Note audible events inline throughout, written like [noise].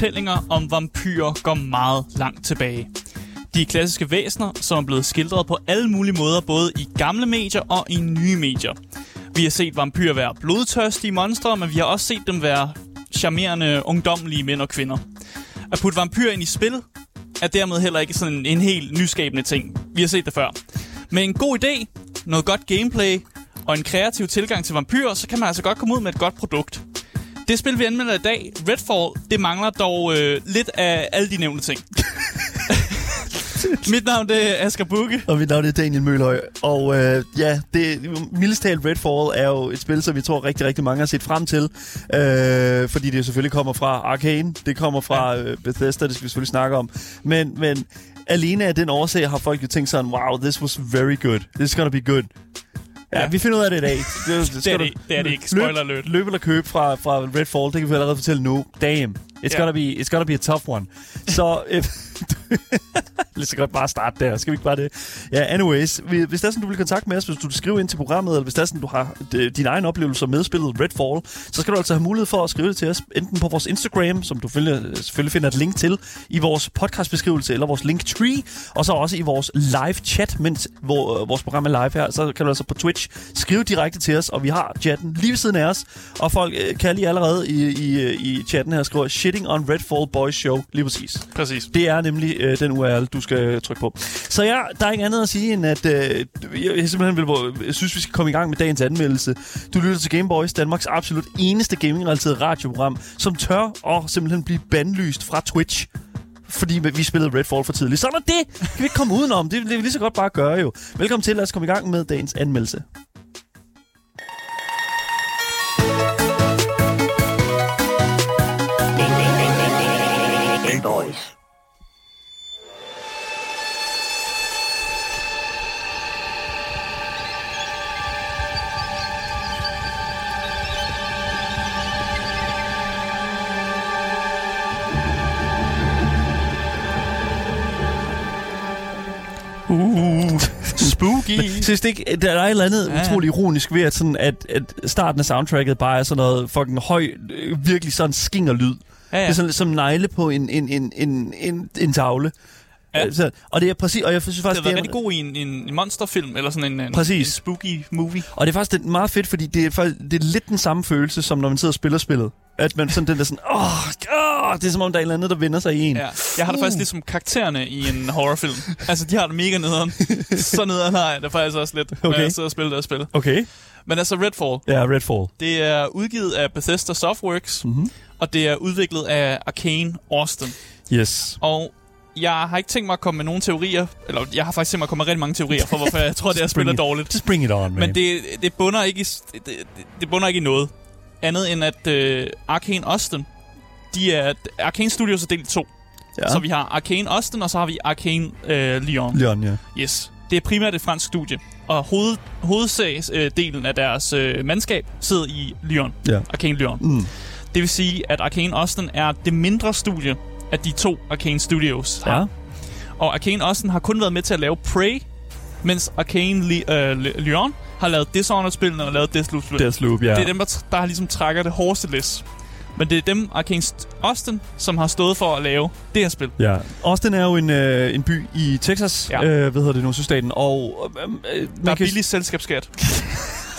Fortællinger om vampyrer går meget langt tilbage. De klassiske væsener, som er blevet skildret på alle mulige måder, både i gamle medier og i nye medier. Vi har set vampyrer være blodtørstige monstre, men vi har også set dem være charmerende, ungdommelige mænd og kvinder. At putte vampyrer ind i spil er dermed heller ikke sådan en helt nyskabende ting. Vi har set det før. Med en god idé, noget godt gameplay og en kreativ tilgang til vampyrer, så kan man altså godt komme ud med et godt produkt. Det spil, vi anmelder i dag, Redfall, det mangler dog øh, lidt af alle de nævnte ting. [laughs] Mit navn det er Asger Bukke. Og mit navn er Daniel Mølhøj. Og øh, ja, det, mildest talt Redfall er jo et spil, som vi tror rigtig, rigtig mange har set frem til. Øh, fordi det selvfølgelig kommer fra Arcane. Det kommer fra øh, Bethesda, det skal vi selvfølgelig snakke om. Men, men alene af den årsag har folk jo tænkt sådan, wow, this was very good. This is gonna be good. Ja, vi finder ud af det i dag. Det, Det er det, det, er det ikke. Spoiler alert. løb, løb eller køb fra, fra Redfall, det kan vi allerede fortælle nu. Damn. It's, yeah. gonna be, it's gonna be a tough one. [laughs] [laughs] Så if, lad os godt bare starte der. Skal vi ikke bare det? Ja, anyways. vi- Hvis det er sådan, du vil kontakte med os, hvis du vil skrive ind til programmet, eller hvis det er sådan, du har din egen oplevelse med spillet Redfall, så skal du altså have mulighed for at skrive det til os, enten på vores Instagram, som du selvfølgelig, selvfølgelig finder et link til, i vores podcastbeskrivelse, eller vores linktree, og så også i vores live chat, mens hvor, øh, vores program er live her, så kan du altså på Twitch skrive direkte til os, og vi har chatten lige ved siden af os, og folk øh, kan lige allerede i, i, øh, i chatten her skrive, shitting on Redfall Boys Show, lige præcis. Præcis. Det er nemlig øh, den URL, du skal trykke på. Så ja, der er ikke andet at sige, end at øh, jeg simpelthen vil, jeg synes, vi skal komme i gang med dagens anmeldelse. Du lytter til Gameboys, Danmarks absolut eneste gaming-relateret radioprogram, som tør og simpelthen blive bandlyst fra Twitch fordi vi spillede Redfall for tidligt. Sådan er det! Kan vi ikke komme udenom? Det vil vi lige så godt bare gøre jo. Velkommen til, lad os komme i gang med dagens anmeldelse. Gameboys. Uh, spooky. Synes det ikke, der er et eller andet Ja. ja. utrolig ironisk ved, at, sådan, at, at starten af soundtracket bare er sådan noget fucking høj, øh, virkelig sådan skingerlyd. Ja, Ja. Det er sådan som negle på en, en, en, en, en, en tavle. Ja. Altså, og det er præcis, og jeg synes faktisk, det er, rigtig god i en, en, en monsterfilm, eller sådan en, en, Præcis. en spooky movie. og det er faktisk det er meget fedt, fordi det er, faktisk, det er lidt den samme følelse, som når man sidder og spiller spillet. At man sådan den der sådan, åh, åh, det er som om, der er et eller andet, der vender sig i en. Ja. Jeg har det faktisk ligesom karaktererne i en horrorfilm. altså, de har det mega nederen. [laughs] Så nederen har jeg det faktisk også lidt, når Okay. jeg sidder og spiller det og spil. Okay. Men altså, Redfall, Ja, Redfall. det er udgivet af Bethesda Softworks, Mhm. Og det er udviklet af Arcane Austin. Yes. Og jeg har ikke tænkt mig at komme med nogle teorier, eller jeg har faktisk tænkt mig at komme med rigtig mange teorier, for hvorfor jeg tror, det er spiller it- dårligt. Just bring it on, man. Men det, det, bunder ikke i, det, det, det bunder ikke i noget. Andet end at øh, Arcane Austin, de er, Arcane Studios er delt i to. ja. Så vi har Arcane Austin, og så har vi Arcane øh, Lyon. Leon, ja. Yes. Det er primært et fransk studie. Og hoved, hovedsagsdelen af deres øh, mandskab sidder i Lyon. Ja. Arcane Lyon. Mm. Det vil sige, at Arcane Austin er det mindre studie af de to Arcane Studios. Ja. Og Arcane Austin har kun været med til at lave Prey, mens Arcane Li- øh, Li- Lyon har lavet Dishonored-spillene og lavet Deathloop-spillene. Deathloop, ja. Det er dem, der, der ligesom trækker det hårdeste læs. Men det er dem, Arcane St- Austin, som har stået for at lave det her spil. Ja. Austin er jo en, øh, en by i Texas, Ja. øh, hvad hedder det nu, sydstaten, og øh, øh, Der er billig selskabsskat, [laughs]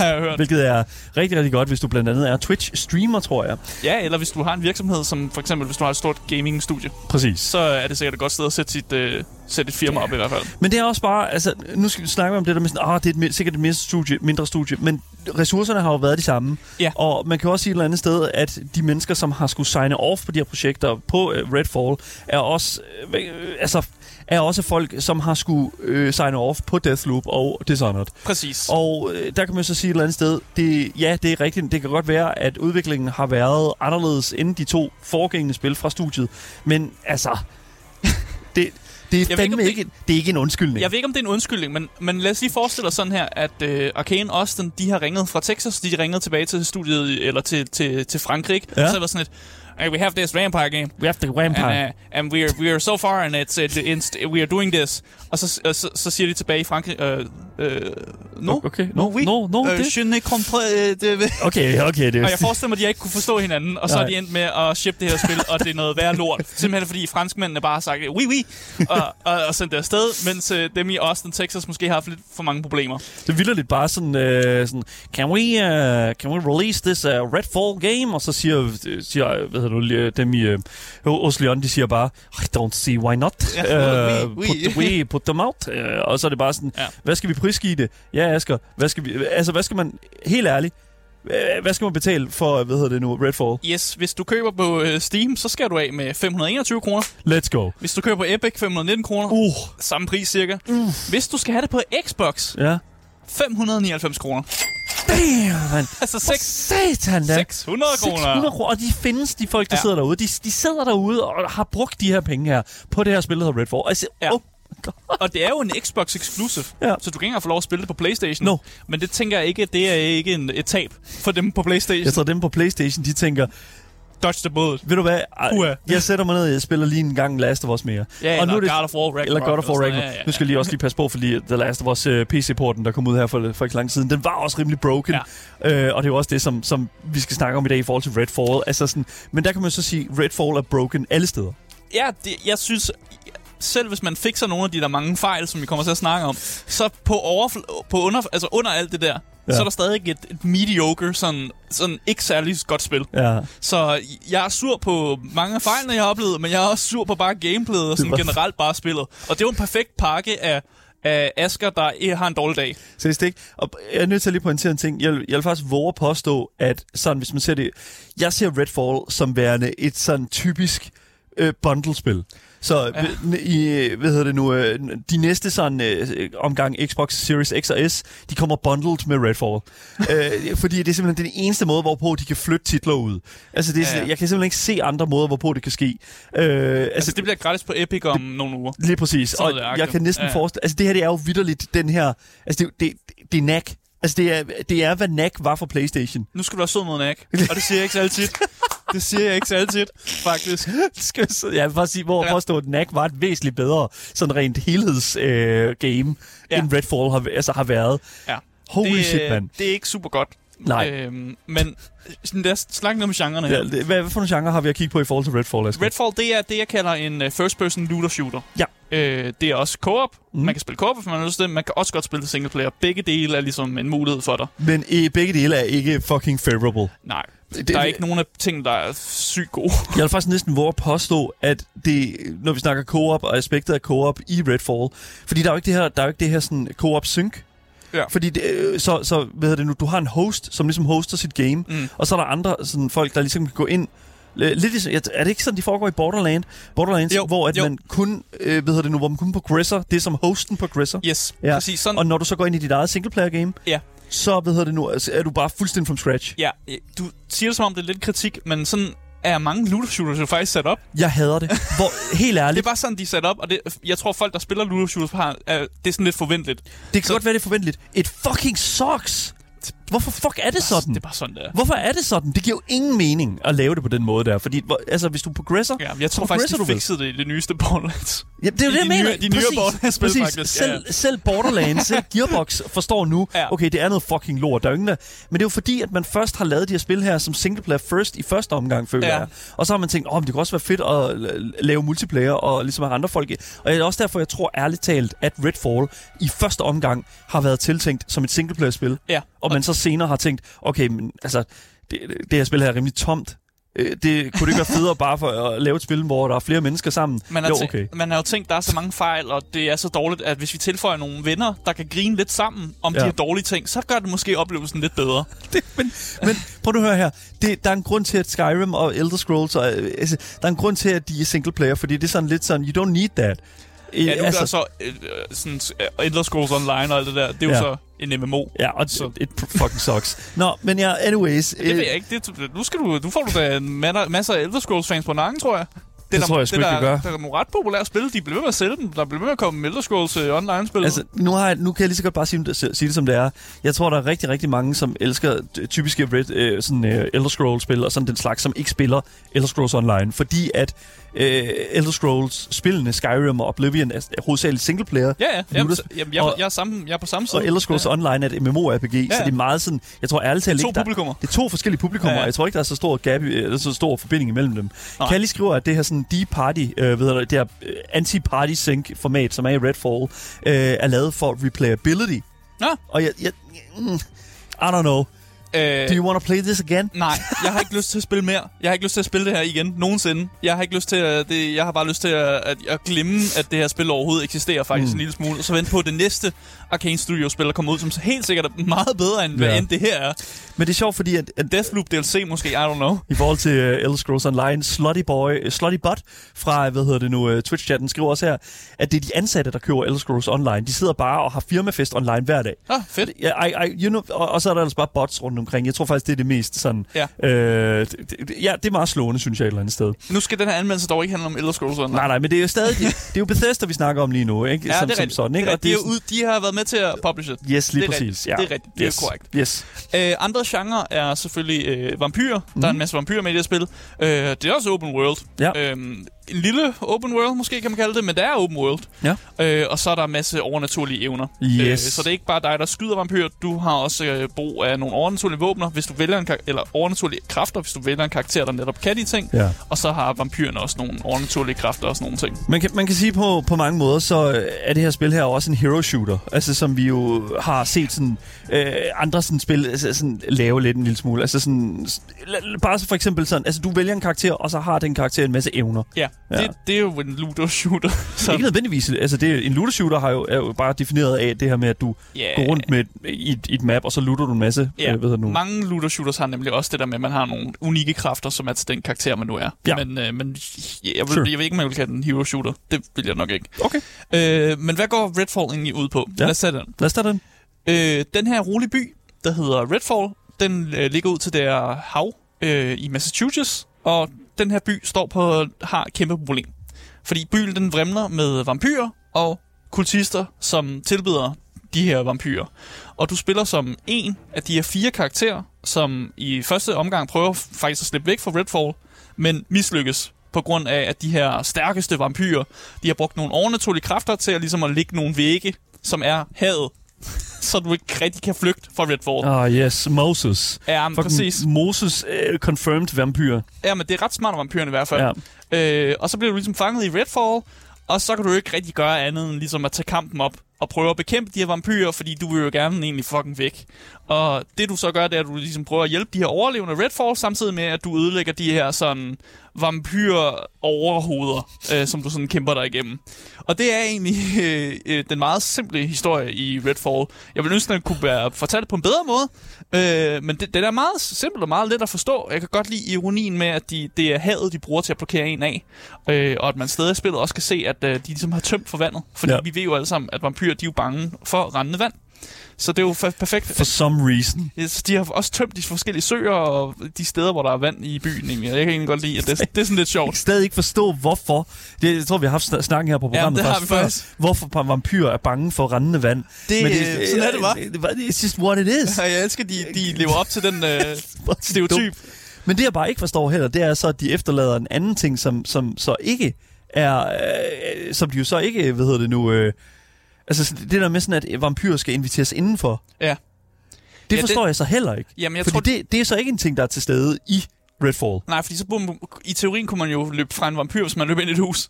[laughs] har jeg hørt. hvilket er rigtig, rigtig godt, hvis du blandt andet er Twitch-streamer, tror jeg. Ja, eller hvis du har en virksomhed, som for eksempel hvis du har et stort gaming-studie, Præcis. så er det sikkert et godt sted at sætte, sit, øh, sætte et firma op i hvert fald. Men det er også bare, altså, nu skal vi snakke om det der med sådan, ah, det er et, sikkert et mindre studie, mindre studie, men ressourcerne har jo været de samme. Ja. Og man kan også sige et eller andet sted, at de mennesker, som har skulle signe off på de her projekter på uh, Redfall, er også, øh, øh, altså, er også folk, som har skulle øh, signe off på Deathloop og Dishonored. Præcis. Og øh, der kan man så sige et eller andet sted, det, ja, det er rigtigt. Det kan godt være, at udviklingen har været anderledes end de to foregængende spil fra studiet. Men altså, [laughs] det, det er ikke, fandme ikke, det- det... er ikke en undskyldning. Jeg ved ikke, om det er en undskyldning, men, men lad os lige forestille os sådan her, at øh, Arcane Austin, de har ringet fra Texas, de ringet tilbage til studiet, eller til, til, til Frankrig, ikke? Ja. Så var sådan et, hey, we have this vampire game, We have the vampire. and, uh, and we, are, we are so far, and it's, it, it's, we are doing this. Og så, og så, så siger de tilbage i Frankrig, øh, øh, no, Okay, no, no, oui. no, no, Øh, det- je ne comprends, øh, det, Okay, okay, det Og jeg forestiller mig, at de ikke kunne forstå hinanden, og så er Nej. de endt med at shippe det her spil, og det er noget værre lort. [laughs] Simpelthen fordi franskmændene bare har sagt, oui, oui, og, og, og sendt det afsted, mens øh, dem i Austin, Texas måske har haft lidt for mange problemer. Det vilder lidt bare sådan, øh, sådan can, we, uh, can we release this uh, Redfall game? Og så siger, siger hvad hedder du, lige, dem i uh, hos Leon, de siger bare, I don't see why not. Ja, [laughs] Uh, we- put, we. we, put them out. Uh, og så er det bare sådan, Ja. hvad skal vi prisgive det? Ja, Asger, hvad skal vi, altså hvad skal man, helt ærligt, øh, hvad skal man betale for, hvad hedder det nu, Redfall? Yes, hvis du køber på øh, Steam, så skal du af med 521 kroner. Let's go. Hvis du køber på Epic, 519 kroner. Uh, Samme pris cirka. Hvis du skal have det på Xbox, ja. 599 kroner. Damn. Altså For 6, satan da. 600 kroner. 600 kroner. Og de findes, de folk, der ja. Sidder derude. De, de sidder derude og har brugt de her penge her på det her spil, der hedder Redfall. Altså, Ja. oh, Og det er jo en Xbox exclusive, Ja. så du kan ikke engang få lov at spille det på Playstation. No. Men det tænker jeg ikke, det er ikke en, et tab for dem på Playstation. jeg tror, dem på Playstation, de tænker, Dodge the bullet. ved du hvad, Ej, jeg sætter mig ned, jeg spiller lige en gang Last of Us mere. Ja, og nu er det, God of War Ragnarok. eller God of War Ragnarok. noget. Ja, ja, Nu skal jeg lige også lige passe på, fordi The Last of Us uh, PC-porten, der kom ud her for, for ikke lang tid siden, den var også rimelig broken. Ja. Øh, og det er jo også det, som, som vi skal snakke om i dag i forhold til Redfall. Altså sådan, men der kan man så sige, Redfall er broken alle steder. Ja, det, jeg synes, selv hvis man fikser nogle af de der mange fejl, som vi kommer til at snakke om, så på, overfl- på under, altså under alt det der, Ja. så er der stadig et, et mediocre, sådan, sådan ikke særlig godt spil. Ja. Så jeg er sur på mange af fejlene, jeg har oplevet, men jeg er også sur på bare gameplayet og sådan var- generelt bare spillet. Og det er jo en perfekt pakke af, af Asger, der ikke har en dårlig dag. Seriøst ikke? Og jeg er nødt til at lige pointere en ting. Jeg, vil- jeg vil faktisk våge at påstå, at sådan, hvis man ser det... Jeg ser Redfall som værende et sådan typisk øh, bundle-spil. Så ja. i, hvad hedder det nu, øh, de næste sådan øh, omgang Xbox Series X og S, de kommer bundled med Redfall. [laughs] øh, fordi det er simpelthen den eneste måde, hvorpå de kan flytte titler ud. Altså, det er, Ja, ja. jeg kan simpelthen ikke se andre måder, hvorpå det kan ske. Øh, altså, Altså, det bliver gratis på Epic om nogle uger. Lige præcis. Sådan Og jeg kan næsten ja. Forestille... Altså, det her det er jo vidderligt den her... Altså, det, det, det er NAC. Altså, det er, det er, hvad NAC var for PlayStation. Nu skal du være sød mod Nak. Og det siger jeg ikke så altid. Det siger jeg ikke så altid, faktisk. [laughs] Jeg, vil bare sige, hvor Ja. påstår, at NAC var et væsentligt bedre sådan rent helhedsgame, øh, game, Ja. end Redfall har, altså, har været. Ja. Holy det, shit, mand. Det er ikke super godt. Nej. Øhm, men sådan der snak noget om genrerne her. Ja, det, hvad, hvad for nogle genre har vi at kigge på i forhold til Redfall, Asger? Redfall, det er det, jeg kalder en uh, first-person looter-shooter. Ja. Øh, det er også co-op. Mm. Mm. Man kan spille co-op, hvis man har lyst til det. Man kan også godt spille single player. Begge dele er ligesom en mulighed for dig. Men i begge dele er ikke fucking favorable. Nej, Det, der er ikke nogen af ting, der er sygt gode. [laughs] Jeg vil faktisk næsten våge at påstå, at det, når vi snakker co-op og aspektet af co-op i Redfall, fordi der er jo ikke det her, der er jo ikke det her sådan co-op sync. Ja. Fordi det, øh, så, så hvad hedder det nu, du har en host, som ligesom hoster sit game, Mm. og så er der andre sådan, folk, der ligesom kan gå ind Lidt ligesom, er det ikke sådan, de foregår i Borderland? Borderlands, Jo, hvor at jo. man kun, øh, hvad hedder det nu, hvor man kun progresser, det er som hosten progresser. Yes, ja. præcis. Sådan, Og når du så går ind i dit eget singleplayer game, Ja. Så, hvad hedder det nu, altså, er du bare fuldstændig from scratch. ja, øh, du siger det som om, det er lidt kritik, men sådan er mange looter-shooters jo faktisk sat op. Jeg hader det. [laughs] Hvor, helt Det er ærligt, bare sådan, de er sat op, og det, jeg tror, folk, der spiller looter-shooters, har, er, det er sådan lidt forventeligt. det kan så- godt være, det er forventeligt. It fucking sucks! Hvorfor fuck er det sådan? Det er bare sådan, det er. Hvorfor er det sådan? Det giver jo ingen mening at lave det på den måde der. Fordi, hvor, altså, hvis du progresser... Ja, jeg tror faktisk, de fikset det i det nyeste Borderlands. Ja, det er jo I det, jeg mener. nyere- de Præcis, Borderlands-spil, faktisk. Ja, Selv, ja. selv Borderlands, [laughs] selv Gearbox forstår nu, Ja. okay, det er noget fucking lort. Der er ingen, der... Men det er jo fordi, at man først har lavet de her spil her som singleplayer first i første omgang, føler Ja. jeg. Og så har man tænkt, åh, oh, det kunne også være fedt at la- lave multiplayer og ligesom have andre folk. i. Og det er også derfor, jeg tror ærligt talt, at Redfall i første omgang har været tiltænkt som et singleplayer-spil. Ja, Og man så senere har tænkt, okay, men altså, det, det her spil her er rimelig tomt. Øh, Det kunne det ikke være federe bare for at lave et spil, hvor der er flere mennesker sammen? Man har, jo, tænkt, okay. man har jo tænkt, der er så mange fejl, og det er så dårligt, at hvis vi tilføjer nogle venner, der kan grine lidt sammen om Ja. de her dårlige ting, så gør det måske oplevelsen lidt bedre. [laughs] det, men, men prøv at høre her. Det, der er en grund til, at Skyrim og Elder Scrolls, og, øh, altså, der er en grund til, at de er single player, fordi det er sådan lidt sådan, you don't need that. Øh, Ja, nu altså, er der så øh, øh, sådan, øh, Elder Scrolls Online og alt det der, det er jo Ja. så en MMO. Ja, og Så- it fucking sucks. Nå, men ja, anyways. Det ved jeg ikke. Det, nu skal du, du får du da masser af Elder Scrolls fans på nakken, tror jeg. Det der, tror jeg sgu ikke, det gør. Der er nogle ret populære spil. De bliver ved med at sælge dem. Der bliver ved med at komme Elder Scrolls uh, online-spil. Altså, nu, har jeg, nu kan jeg lige så godt bare sige, sige det, som det er. Jeg tror, der er rigtig, rigtig mange, som elsker typiske Red, øh, sådan, øh, Elder Scrolls-spil og sådan den slags, som ikke spiller Elder Scrolls Online. Fordi at øh, Elder Scrolls-spillene, Skyrim og Oblivion, er, hovedsageligt singleplayer. ja, ja. Jamen, så- jamen, jeg, og- jeg, er sammen, jeg er på samme side. Og Elder Scrolls ja. Online er et MMORPG, ja. så Ja. det er meget sådan... Jeg tror ærligt talt ikke, der, det er to forskellige publikummer, Ja, ja, jeg tror ikke, der er så stor, gap, eller så stor forbinding imellem dem. Nej. Kalli skriver, at det her sådan Deep Party, øh, ved du, det her øh, anti-party sync format, som er i Redfall, øh, er lavet for replayability. Nå. Og jeg, jeg, mm, I don't know. Øh, Do you want to play this again? Nej, jeg har ikke lyst til at spille mere. Jeg har ikke lyst til at spille det her igen nogensinde. Jeg har ikke lyst til at, det, jeg har bare lyst til at, at, at glemme, at det her spil overhovedet eksisterer faktisk mm. en lille smule. Og så vente på det næste Arcane Studio-spil, der kommer ud, som helt sikkert er meget bedre, end ja. hvad end det her er. Men det er sjovt, fordi at, at Deathloop DLC måske, I don't know. i forhold til uh, Elder Scrolls Online, Slutty Boy, uh, Slutty Bot fra, hvad hedder det nu, uh, Twitch-chatten skriver også her, at det er de ansatte, der køber Elder Scrolls Online. De sidder bare og har firmafest online hver dag. Ah, fedt. Ja, I, I, you know, og, og så er der altså bare bots rundt omkring. Jeg tror faktisk, det er det mest sådan... Ja. Øh, det, det, ja, det er meget slående, synes jeg, et eller andet sted. Nu skal den her anmeldelse dog ikke handle om Elder Scrolls Online. Nej, nej, men det er jo stadig... [laughs] Det, det er jo Bethesda, vi snakker om lige nu, ikke? Ja, som, det er som rigtigt. sådan, Det ikke? er Og det er ud, de har været med til at publish it. Yes, lige Det er præcis. rigtigt. Ja. Det er rigtigt. Det er yes. korrekt. Yes. Øh, andre genre er selvfølgelig øh, vampyrer. Mm. Der er en masse vampyrer med i det her spil. Øh, det er også open world. Ja. Øhm, lille open world, måske kan man kalde det, men det er open world. Ja. Øh, og så er der en masse overnaturlige evner. Yes. Øh, så det er ikke bare dig, der skyder vampyr. Du har også øh, brug af nogle overnaturlige våbner, hvis du vælger en kar- eller overnaturlige kræfter, hvis du vælger en karakter, der netop kan de ting. Ja. Og så har vampyrerne også nogle overnaturlige kræfter og sådan nogle ting. Man kan, man kan sige på, på mange måder, så øh, er det her spil her også en hero shooter. Altså som vi jo har set sådan, øh, andre sådan spil altså, sådan, lave lidt en lille smule. Altså sådan, bare så for eksempel sådan, altså du vælger en karakter, og så har den karakter en masse evner. Ja, Ja. Det, det er jo en ludo shooter. Så. Ikke nødvendigvis. Altså det, en looter shooter har jo, er jo bare defineret af det her med, at du Ja. går rundt med et, i, et, et map, og så looter du en masse. Ja, øh, det nu? mange looter shooters har nemlig også det der med, at man har nogle unikke kræfter, som er til den karakter, man nu er. Ja. Men, øh, men jeg, vil, Sure. jeg ved ikke, om jeg vil kalde den en hero shooter. Det vil jeg nok ikke. Okay. Øh, men hvad går Redfall egentlig ud på? Ja. Lad os tage den. Lad os tage den. Øh, den her rolige by, der hedder Redfall, den øh, ligger ud til det her hav øh, i Massachusetts, og den her by står på har et kæmpe problem. Fordi byen den vrimler med vampyrer og kultister, som tilbyder de her vampyrer. Og du spiller som en af de her fire karakterer, som i første omgang prøver faktisk at slippe væk fra Redfall, men mislykkes på grund af, at de her stærkeste vampyrer, de har brugt nogle overnaturlige kræfter til at, ligesom at lægge nogle vægge, som er havet, [laughs] så du ikke rigtig kan flygte fra Redfall. Ah, yes. Moses. Ja, men præcis. Moses uh, confirmed vampyr. Ja, men det er ret smart af vampyrerne i hvert fald. Ja. Øh, og så bliver du ligesom fanget i Redfall, og så kan du ikke rigtig gøre andet end ligesom at tage kampen op og prøve at bekæmpe de her vampyrer, fordi du vil jo gerne egentlig fucking væk. Og det du så gør, det er, at du ligesom prøver at hjælpe de her overlevende Redfall, samtidig med, at du ødelægger de her sådan vampyr-overhoveder, øh, som du sådan kæmper dig igennem. Og det er egentlig øh, [laughs] øh, den meget simple historie i Redfall. Jeg vil ønske, at den kunne være fortalt på en bedre måde, øh, men det, det er meget simpelt og meget let at forstå. Jeg kan godt lide ironien med, at de, det er havet, de bruger til at blokere en af, øh, og at man stadig i spillet også kan se, at øh, de ligesom har tømt for vandet. Fordi ja. vi ved jo alle sammen, at vampyrer de er jo bange for rendende vand. Så det er jo fa- perfekt. For some reason. Yes, De har også tømt de forskellige søer og de steder, hvor der er vand i byen. Egentlig. Jeg kan egentlig godt lide, at det, det er sådan lidt Jeg sjovt. kan stadig ikke forstå, hvorfor. Det, jeg tror, vi har haft snak- snakken her på programmet det har faktisk vi før. faktisk. Hvorfor vampyrer er bange for rendende vand. Det, Men det sådan er det bare. Det, det, it's just what it is. Og jeg elsker, de, de lever op til den øh, [laughs] stereotyp. Men det, jeg bare ikke forstår heller, det er så, at de efterlader en anden ting, som, som så ikke er... Øh, som de jo så ikke, hvad hedder det nu... Øh, altså det der med sådan, at vampyrer skal inviteres indenfor. Ja. Det Ja, forstår det- jeg så heller ikke. Jamen, jeg Fordi tror, det, det er så ikke en ting, der er til stede i Redfall. Nej, fordi så burde i teorien kunne man jo løbe fra en vampyr, hvis man løber ind i et hus.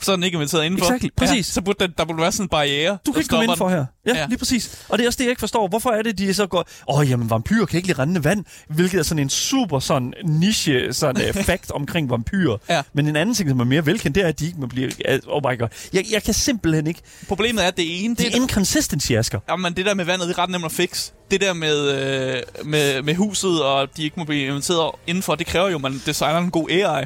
Så er den ikke inviteret indenfor. Exactly, præcis. Ja, så burde der, der burde være sådan en barriere. Du kan ikke komme stopper ind for her. Ja, ja, lige præcis. Og det er også det, jeg ikke forstår. Hvorfor er det, de så går... Åh, oh, jamen, vampyrer kan ikke lide rendende vand. Hvilket er sådan en super sådan niche sådan, uh, [laughs] fact omkring vampyrer. Ja. Men en anden ting, som er mere velkendt, det er, at de ikke må blive... Oh my god. Jeg, jeg kan simpelthen ikke... den. Problemet er, at det ene... Det er inconsistency, Asger. Jamen, det der med vandet, det er ret nemt at fikse. Det der med, øh, med, med huset, og de ikke må blive inviteret indenfor, det kræver jo, at man designer en god AI.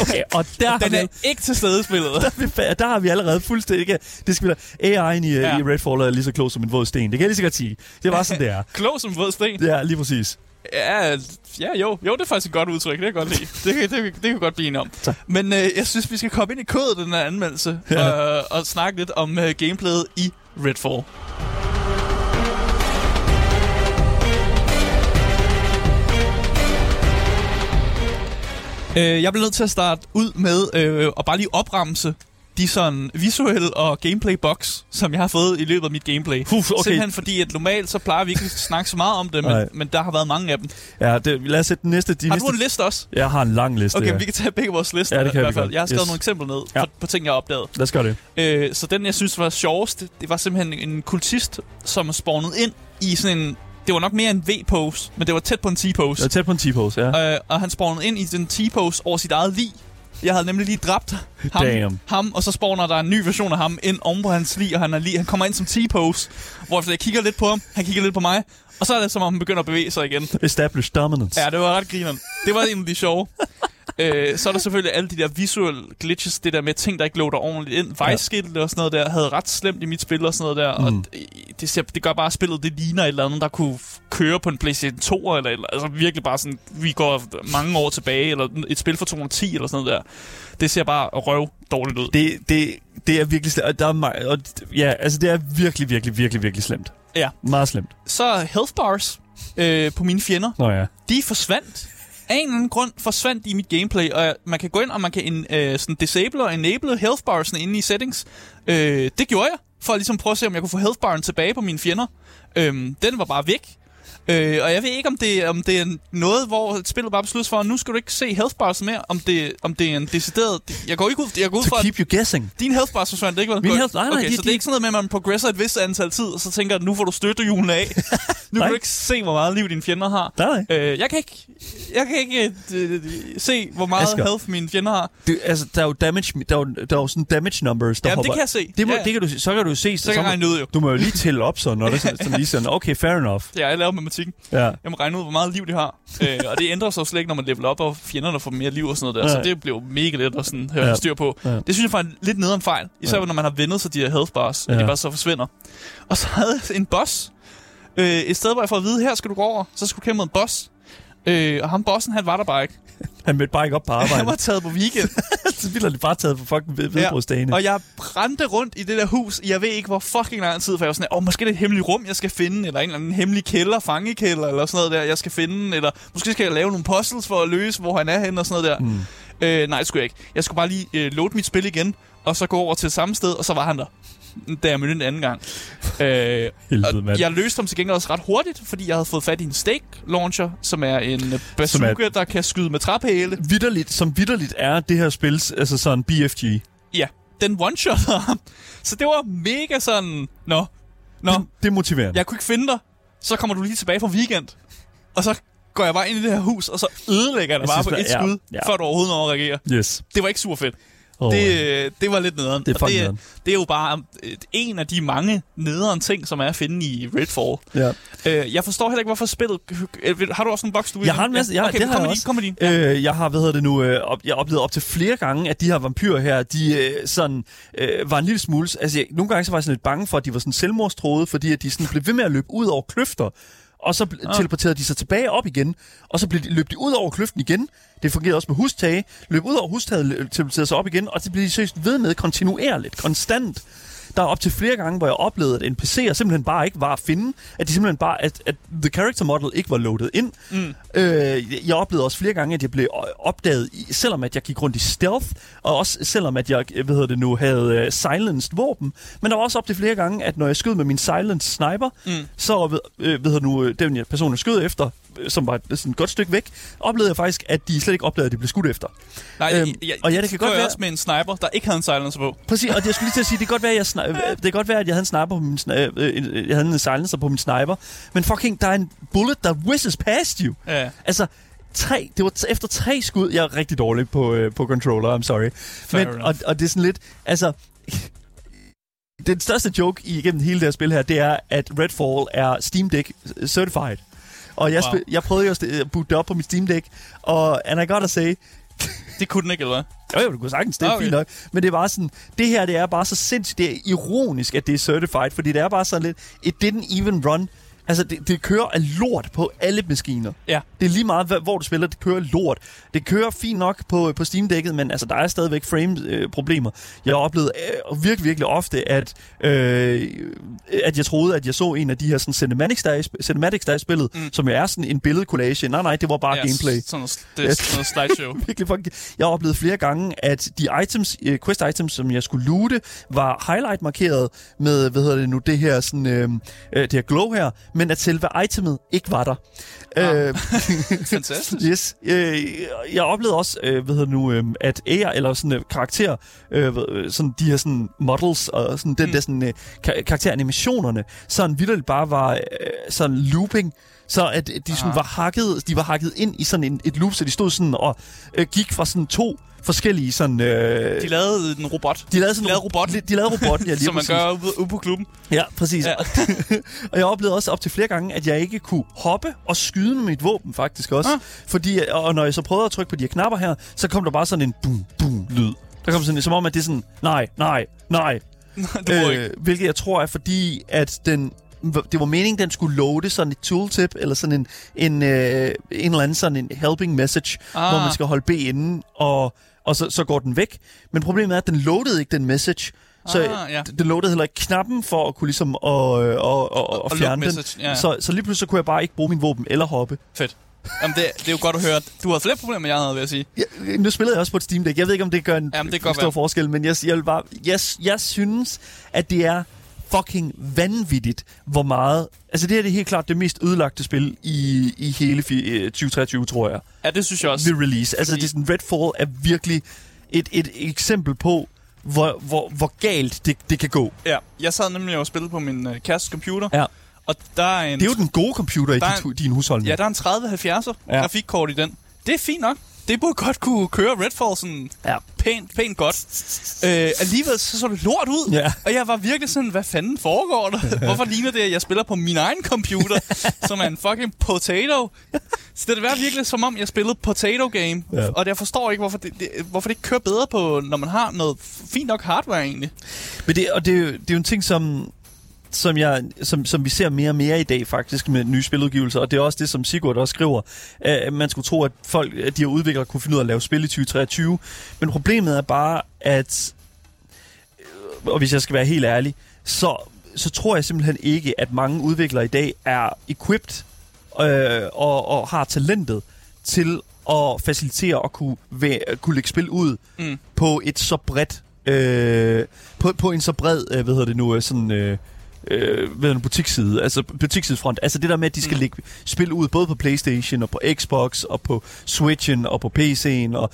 Okay, og der, Den vi, er ikke til stede spillet. der, er vi der har vi allerede fuldstændig... Det skal være AI'en i, ja. Ja. i Redfall er lige så klog som en våd sten. Det kan jeg lige så godt sige. Det er bare sådan, det er. [laughs] Klog som våd sten. Ja, lige præcis. Ja, ja jo, jo, det er faktisk et godt udtryk. Det kan jeg godt lide. Det, kan- det, det, kan vi godt blive enige om. Tak. Men øh, jeg synes, vi skal komme ind i kodet af den her anmeldelse ja. øh, og snakke lidt om øh, gameplayet i Redfall. Øh, jeg bliver nødt til at starte ud med øh, at bare lige opremse de sådan visuelle og gameplay box, som jeg har fået i løbet af mit gameplay. Puh, okay. Simpelthen fordi, at normalt så plejer vi ikke at snakke så meget om det, men, men der har været mange af dem. Ja, det, lad os sætte den næste. De Har næste du en liste også? jeg har en lang liste. Okay, ja. vi kan tage begge vores lister Ja, det kan i hvert fald. Jeg har skrevet Yes. nogle eksempler ned Ja. på, på ting, jeg har opdaget. Lad os gøre det. Øh, så den, jeg synes var sjovest, det, var simpelthen en kultist, som er spawnet ind i sådan en... Det var nok mere en V-pose, men det var tæt på en T-pose. Jeg er tæt på en T-pose, ja. Øh, og han spawnede ind i den T-pose over sit eget lig. Jeg havde nemlig lige dræbt ham, Damn. ham, og så spawner der en ny version af ham ind oven på hans lig, og han, er lige, han kommer ind som T-pose, hvor jeg kigger lidt på ham, han kigger lidt på mig, og så er det som om han begynder at bevæge sig igen. Establish dominance. Ja, det var ret grineren. Det var en af de sjove. [laughs] øh, så er der selvfølgelig alle de der visual glitches, det der med ting, der ikke loader ordentligt ind. Vejskilte og sådan noget der, havde ret slemt i mit spil og sådan noget der. Mm. Og det, det, ser, det gør bare, at spillet det ligner et eller andet, der kunne køre på en PlayStation 2, eller, eller altså virkelig bare sådan, vi går mange år tilbage, eller et spil fra 2010 eller sådan noget der. Det ser bare røv dårligt ud. Det, det, det er virkelig slemt. Og Der er mig, og, ja, altså det er virkelig, virkelig, virkelig, virkelig slemt. Ja. Meget slemt. Så health bars øh, på mine fjender, Nå ja. de forsvandt. Af en eller anden grund forsvandt i mit gameplay, og jeg- man kan gå ind, og man kan en, øh, sådan disable og enable health bars inde i settings. Øh, det gjorde jeg, for at ligesom prøve at se, om jeg kunne få health baren tilbage på mine fjender. Øh, den var bare væk. Øh, og jeg ved ikke, om det, om det er noget, hvor spillet bare besluttes for, at nu skal du ikke se health bars mere, om det, om det er en decideret... Jeg går ikke ud, jeg går ud To fra, at keep you guessing. din health bars forsvandt, ikke? Min health- nej, nej, okay, de- så det de- er ikke sådan noget med, at man progresser et vist antal tid, og så tænker at nu får du støttehjulene af. [laughs] nu kan du ikke se, hvor meget liv dine fjender har. Nej. Øh, jeg kan ikke, jeg kan ikke øh, se, hvor meget Asger. health mine fjender har. Det, altså, der er jo damage, der er jo, der er jo sådan damage numbers, der Jamen, hopper. det kan jeg se. Det, må, Ja. det kan du, så kan du se, Så kan jeg regne ud jo. du må jo lige tælle op sådan, når det sådan, sådan lige sådan, okay, fair enough. Ja, jeg laver matematikken. Ja. Jeg må regne ud, hvor meget liv de har. [laughs] øh, og det ændrer sig slet ikke, når man leveler op, og fjenderne får mere liv og sådan noget der. Nej. Så det jo mega let at sådan, have Ja. styr på. Ja. Det synes jeg faktisk lidt nederen fejl. Især Ja. når man har vendet sig de her health bars, og Ja. de bare så forsvinder. Og så havde jeg en boss. Øh, et sted, hvor jeg får at vide, her skal du gå over. Så skulle du kæmpe mod en boss. Øh, og ham bossen, han var der bare ikke. Han mødte bare ikke op på Han arbejde. var taget på weekend. [laughs] så vildt de bare taget på fucking ved- vedbrugsdagene. Og jeg brændte rundt i det der hus, jeg ved ikke hvor fucking lang tid, for jeg var sådan, åh, måske er det et hemmeligt rum, jeg skal finde, eller en eller anden hemmelig kælder, fangekælder, eller sådan noget der, jeg skal finde, eller måske skal jeg lave nogle puzzles for at løse, hvor han er henne, og sådan noget der. Mm. Øh, nej, det skulle jeg ikke. Jeg skulle bare lige øh, load mit spil igen, og så gå over til samme sted, og så var han der. Da jeg mødte en anden gang. Øh, Helvede, mand. jeg løste ham til gengæld også ret hurtigt, fordi jeg havde fået fat i en stake launcher, som er en bazooka, der kan skyde med træpæle. Vitterligt, som vitterligt er det her spil, altså sådan BFG. Ja, den one-shotter ham. Så det var mega sådan, nå, nå, Det, det er motiverende. jeg kunne ikke finde dig. Så kommer du lige tilbage fra weekend. Og så går jeg bare ind i det her hus, og så ødelægger jeg det bare på et ja, skud, ja. før du overhovedet når at reagere. Yes. Det var ikke super fedt. Oh, Det, øh, det var lidt nederen. Det er det, nederen. det er jo bare øh, en af de mange nederen ting, som er at finde i Redfall. ja. Øh, jeg forstår heller ikke, hvorfor spillet... øh, Har du også en boks, du? Jeg har en masse- ja, okay, det har kom jeg med også. kom med din. Ja. Øh, jeg har, hvad hedder det nu, øh, op, jeg har oplevet op til flere gange, at de her vampyrer her, de øh, sådan, øh, var en lille smule... Altså, jeg, nogle gange så var jeg sådan lidt bange for, at de var sådan selvmordstroede, fordi at de sådan blev ved med at løbe ud over kløfter. Og så ah. Teleporterede de sig tilbage op igen, og så blev de, løb de ud over kløften igen. Det fungerede også med hustage. Løb ud over hustaget, teleporterede sig op igen, og det blev de seriøst ved med kontinuerligt, konstant. Der er op til flere gange, hvor jeg oplevede, at NPC'er simpelthen bare ikke var at finde. At de simpelthen bare, at, at the character model ikke var loadet ind. Mm. Øh, jeg oplevede også flere gange, at jeg blev opdaget, i- selvom at jeg gik rundt i stealth, og også selvom at jeg, hvad hedder det nu, havde uh, silenced våben. Men der var også op til flere gange, at når jeg skød med min silenced sniper, Mm. så ved, øh, ved nu, øh, den jeg- person, jeg skød efter, øh, som var sådan et godt stykke væk, oplevede jeg faktisk, at de slet ikke opdagede, at de blev skudt efter. Nej, Øhm, jeg, og ja, det kan godt være- også med en sniper, der ikke havde en silencer på. Præcis, og jeg skulle lige til at sige, det kan godt være, at jeg, sni- det kan godt være, at jeg havde en sniper på min, sni- øh, øh, jeg havde en silencer på min sniper, men fucking, der er en bullet, der whizzes past you. Ja. Altså, tre, det var efter tre skud, jeg er rigtig dårlig på, øh, på controller, I'm sorry. Fair Men, enough. og, og det er sådan lidt, altså, den største joke igennem hele det her spil her, det er, at Redfall er Steam Deck certified. Og jeg, Wow. jeg prøvede jo at boote det op på mit Steam Deck, og and I gotta say, Det kunne den ikke, eller hvad? jo, jo, du kunne sagtens, det er Ah, okay. fint nok. Men det er bare sådan, det her, det er bare så sindssygt, det er ironisk, at det er certified, fordi det er bare sådan lidt, it didn't even run Altså, det, det kører af lort på alle maskiner. Ja. Det er lige meget, hvor du spiller, det kører lort. Det kører fint nok på, på Steam-dækket, men altså, der er stadigvæk frame-problemer. jeg har oplevet øh, virkelig, virkelig ofte, at, øh, at jeg troede, at jeg så en af de her sådan, cinematics, der er i, cinematics, der er i spillet, mm. som jo er sådan en billedcollage. Nej, nej, det var bare ja, gameplay. Sådan det er sådan noget slideshow. [laughs] virkelig fucking... Jeg har oplevet flere gange, at de items, øh, quest items, som jeg skulle loote, var highlight markeret med, hvad hedder det nu, det her sådan, øh, øh, det her glow her, men at selve itemet ikke var der. Ah. Øh, [laughs] Fantastisk. yes. Øh, jeg oplevede også, øh, hvad hedder nu, øh, at AI, eller sådan øh, karakter, øh, øh, sådan de her sådan models, og sådan den Mm. der sådan øh, ka- karakteranimationerne, sådan vildt bare var øh, sådan looping, så at de sådan Ah. var hakket, de var hakket ind i sådan en, et loop, så de stod sådan og øh, gik fra sådan to forskellige sådan... Øh, De lavede en robot, de lavede sådan de lavede robotten. De, de lavede robotten, ja, [laughs] lige som man præcis. gør ude, ude på klubben. Ja, præcis. Ja. [laughs] Og jeg oplevede også op til flere gange, at jeg ikke kunne hoppe og skyde med mit våben faktisk også. Ah. Fordi, og når jeg så prøvede at trykke på de her knapper her, så kom der bare sådan en boom, boom lyd. Der kom sådan, som om, at det er sådan, nej, nej, nej. [laughs] det må ikke. Øh, hvilket jeg tror er fordi, at den det var meningen, den skulle loade sådan et tooltip, eller sådan en, en, øh, en eller anden sådan en helping message, Ah. hvor man skal holde B inde, og, og så, så går den væk. Men problemet er, at den loadede ikke den message. Så Ah, ja. den loadede heller ikke knappen for at kunne ligesom at, at, at, at, Og at fjerne den. ja, ja. Så, så lige pludselig så kunne jeg bare ikke bruge min våben eller hoppe. Fedt. Jamen, det, det er jo godt at høre. Du har flere problemer, end jeg havde, vil jeg sige. Jeg, nu spillede jeg også på et Steam Deck. Jeg ved ikke, om det gør en Jamen, det stor være. forskel, men jeg, jeg, vil bare, jeg, jeg synes, at det er fucking vanvittigt, hvor meget... Altså, det her det er helt klart det mest ødelagte spil i, i hele fi- øh, 2023, tror jeg, Ja, det synes jeg også. ved release. Altså, Fordi- det er sådan, Redfall er virkelig et, et eksempel på, hvor, hvor, hvor galt det, det kan gå. Ja, jeg sad nemlig og spillede på min øh, kærestes computer. Ja. Og der er en... Det er jo den gode computer i hu- din husholdning. Ja, der er en 3070'er ja. Ja. grafikkort i den. Det er fint nok. Det burde godt kunne køre Redfall sådan Ja. pænt, pænt godt. Øh, alligevel så så det lort ud. Ja. Og jeg var virkelig sådan, hvad fanden foregår der? [laughs] Hvorfor ligner det, at jeg spiller på min egen computer, [laughs] som er en fucking potato? Så det var virkelig som om, jeg spillede potato game. Ja. Og jeg forstår ikke, hvorfor det, det, hvorfor det ikke kører bedre på, når man har noget fint nok hardware egentlig. Men det, og det, er det er jo en ting, som, som, jeg, som, som vi ser mere og mere i dag faktisk med nye spiludgivelser, og det er også det, som Sigurd også skriver. at man skulle tro, at folk, at de her udviklere kunne finde ud af at lave spil i 2023. Men problemet er bare, at, og hvis jeg skal være helt ærlig, så, så tror jeg simpelthen ikke, at mange udviklere i dag er equipped øh, og, og har talentet til at facilitere og kunne, væ- kunne lægge spil ud Mm. på et så bredt øh, på, på en så bred, øh, hvad hedder det nu, øh, sådan øh, øh, hedder det, butiksside, altså butiksidefront. Altså det der med, at de skal Mm. lægge spil ud både på Playstation og på Xbox og på Switchen og på PC'en, og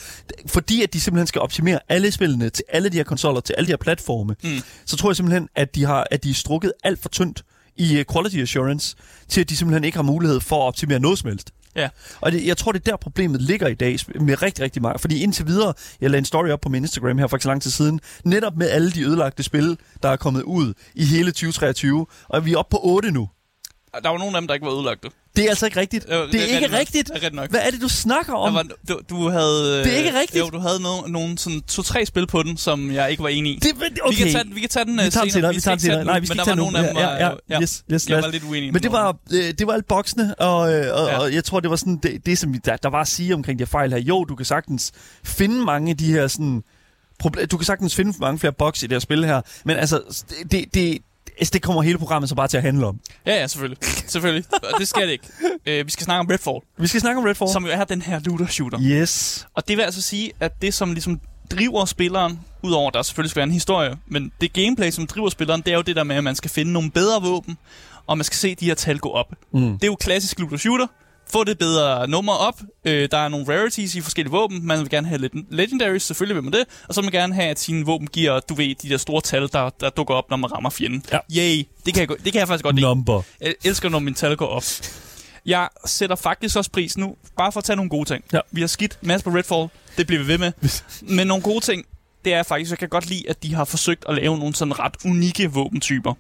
fordi at de simpelthen skal optimere alle spillene til alle de her konsoller, til alle de her platforme, Mm. så tror jeg simpelthen, at de har at de er strukket alt for tyndt i uh, quality assurance, til at de simpelthen ikke har mulighed for at optimere noget som helst. Ja. Og det, jeg tror, det er der problemet ligger i dag med rigtig, rigtig mange. Fordi indtil videre, jeg lagde en story op på min Instagram her for ikke så lang tid siden, netop med alle de ødelagte spil, der er kommet ud i hele 2023. Og vi er oppe på 8 nu. Der var nogle af dem, der ikke var ødelagte. Det er altså ikke rigtigt. Jo, det, er ikke nok. rigtigt. Det er nok. Hvad er det, du snakker Der om? var, du, du havde... Det er ikke øh, rigtigt. Jo, du havde no, nogle sådan to-tre spil på den, som jeg ikke var enig i. Det, okay. Vi kan tage, den- vi kan tage den øh, vi tager den senere. Vi tager den senere. den Nej, vi skal men ikke der tage nogle af dem, Ja, var- ja, yes, yes, jeg lad var lidt uenig. Men det var, øh, det var alt boksene, og, øh, og, Ja. ja. og jeg tror, det var sådan det, det som der, der var at sige omkring de her fejl her. Jo, du kan sagtens finde mange af de her sådan... Proble- du kan sagtens finde mange flere boks i det her spil her, men altså, det, det, det, altså, det kommer hele programmet så bare til at handle om. Ja, ja, selvfølgelig. selvfølgelig. Og det skal det ikke. Øh, vi skal snakke om Redfall, Vi skal snakke om Redfall. som jo er den her looter-shooter. Yes. Og det vil altså sige, at det, som ligesom driver spilleren, udover at der selvfølgelig skal være en historie, men det gameplay, som driver spilleren, det er jo det der med, at man skal finde nogle bedre våben, og man skal se de her tal gå op. Mm. Det er jo klassisk looter-shooter. Få det bedre nummer op. Øh, der er nogle rarities i forskellige våben. Man vil gerne have lidt legendaries, selvfølgelig vil man det. Og så vil man gerne have, at sine våben giver, du ved, de der store tal, der, der dukker op, når man rammer fjenden. Ja. Yay! Det kan jeg, det kan jeg faktisk godt lide. Number. Jeg elsker, når min tal går op. Jeg sætter faktisk også pris nu, bare for at tage nogle gode ting. Ja. Vi har skidt masse på Redfall, det bliver vi ved med. Men nogle gode ting, det er faktisk, jeg kan godt lide, at de har forsøgt at lave nogle sådan ret unikke våbentyper.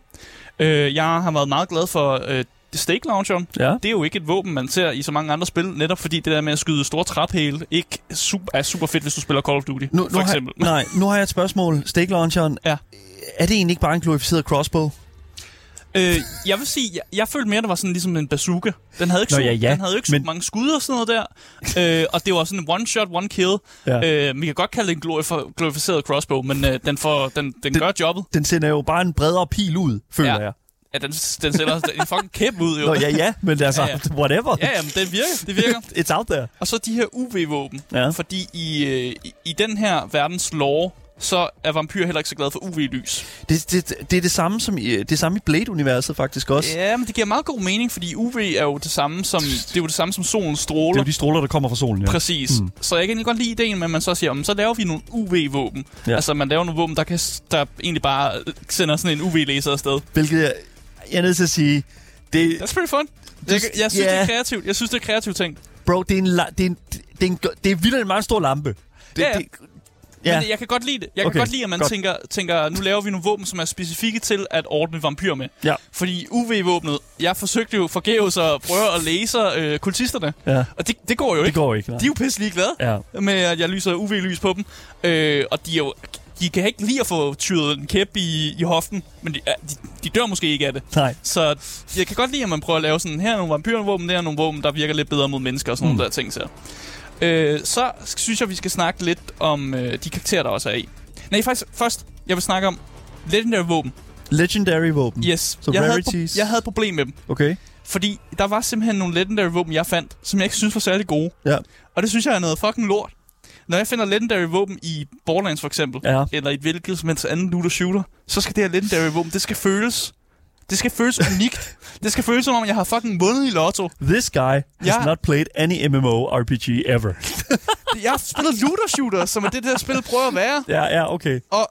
Øh, jeg har været meget glad for øh, Stake Launcheren. Ja. Det er jo ikke et våben, man ser i så mange andre spil, netop fordi det der med at skyde store træpæle ikke super, er super fedt, hvis du spiller Call of Duty, Nu, nu for eksempel. Har, [laughs] nej, nu har jeg et spørgsmål. Stake launcheren. Ja. Er det egentlig ikke bare en glorificeret crossbow? Øh, jeg vil sige, jeg, jeg følte mere, at det var sådan ligesom en bazooka. Den havde ikke, Nå, så, ja, ja, den havde ikke men- så mange skud og sådan noget der. øh, og det var sådan en one shot, one kill. Ja. Øh, vi kan godt kalde det en glorif- glorificeret crossbow, men øh, den, får, den, den, den gør jobbet. Den sender jo bare en bredere pil ud, føler Ja. jeg. Ja, den, den sætter også en fucking kæp ud, jo. Nå, ja, ja, men altså, Ja, ja. whatever. Ja, jamen, den virker. Det virker. [laughs] It's out there. Og så de her UV-våben. Ja. Fordi i, øh, i, i den her verdens lore, så er vampyr heller ikke så glad for UV-lys. Det, det, det er det samme som i, det samme i Blade-universet faktisk også. Ja, men det giver meget god mening, fordi UV er jo det samme som, det er jo det samme som solens Det stråler. er jo de stråler, der kommer fra solen, ja. Præcis. Mm. Så jeg kan egentlig godt lide ideen at man så siger, "Jamen, så laver vi nogle UV-våben. Ja. Ja. Altså, man laver nogle våben, der, kan, der egentlig bare sender sådan en UV-laser afsted. Hvilket jeg, jeg er nødt til at sige, det, That's pretty fun. Jeg, jeg synes, Ja. det er kreativt. Jeg synes, det er kreativt ting. bro, det er en, la- det er en, det er en, det er vildt en meget stor lampe. Det, Ja, ja. det, Ja. Men jeg kan godt lide det. Jeg Okay, kan godt lide, at man godt. tænker, tænker, nu laver vi nogle våben, som er specifikke til at ordne vampyr med. Ja. Fordi UV-våbnet, jeg forsøgte jo forgæves at prøve at laser øh, kultisterne. ja, Og det, det går jo det ikke. går ikke. Nej. De er jo pisse ligeglade Ja. med, at jeg lyser UV-lys på dem. Øh, og de er jo... De kan ikke lide at få tyret en kæp i, i hoften, men de, de, de dør måske ikke af det. Nej. Så jeg kan godt lide, at man prøver at lave sådan, her er nogle vampyrvåben, der er nogle våben, der virker lidt bedre mod mennesker og sådan mm. nogle der ting. Så. Øh, så synes jeg, vi skal snakke lidt om øh, de karakterer, der også er i. Nej, faktisk først, jeg vil snakke om Legendary våben. Legendary våben. Yes, Så jeg, havde, rarities. pro- jeg havde problem med dem. Okay. Fordi der var simpelthen nogle Legendary våben, jeg fandt, som jeg ikke synes var særlig gode. Ja. Og det synes jeg er noget fucking lort. Når jeg finder Legendary våben i Borderlands for eksempel, Ja. eller i et hvilket som helst anden looter shooter, så skal det her Legendary våben, det skal føles. Det skal føles [laughs] unikt. Det skal føles som om, jeg har fucking vundet i lotto. This guy has Ja. not played any MMORPG ever. [laughs] Jeg har spillet looter shooter, som er det der spil prøver at være. ja, ja, okay. Og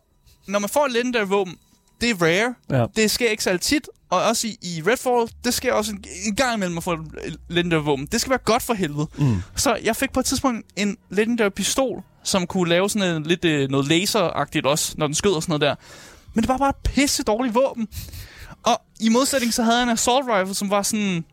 når man får Legendary våben, det er rare. Ja. Det sker ikke særlig tit. Og også i, i Redfall, det sker også en, en gang imellem at få et Legendary våben. Det skal være godt for helvede. Mm. Så jeg fik på et tidspunkt en Legendary pistol, som kunne lave sådan en, lidt øh, noget laseragtigt også, når den skød og sådan noget der. Men det var bare et pisse dårligt våben. Og i modsætning så havde jeg en assault rifle, som var sådan...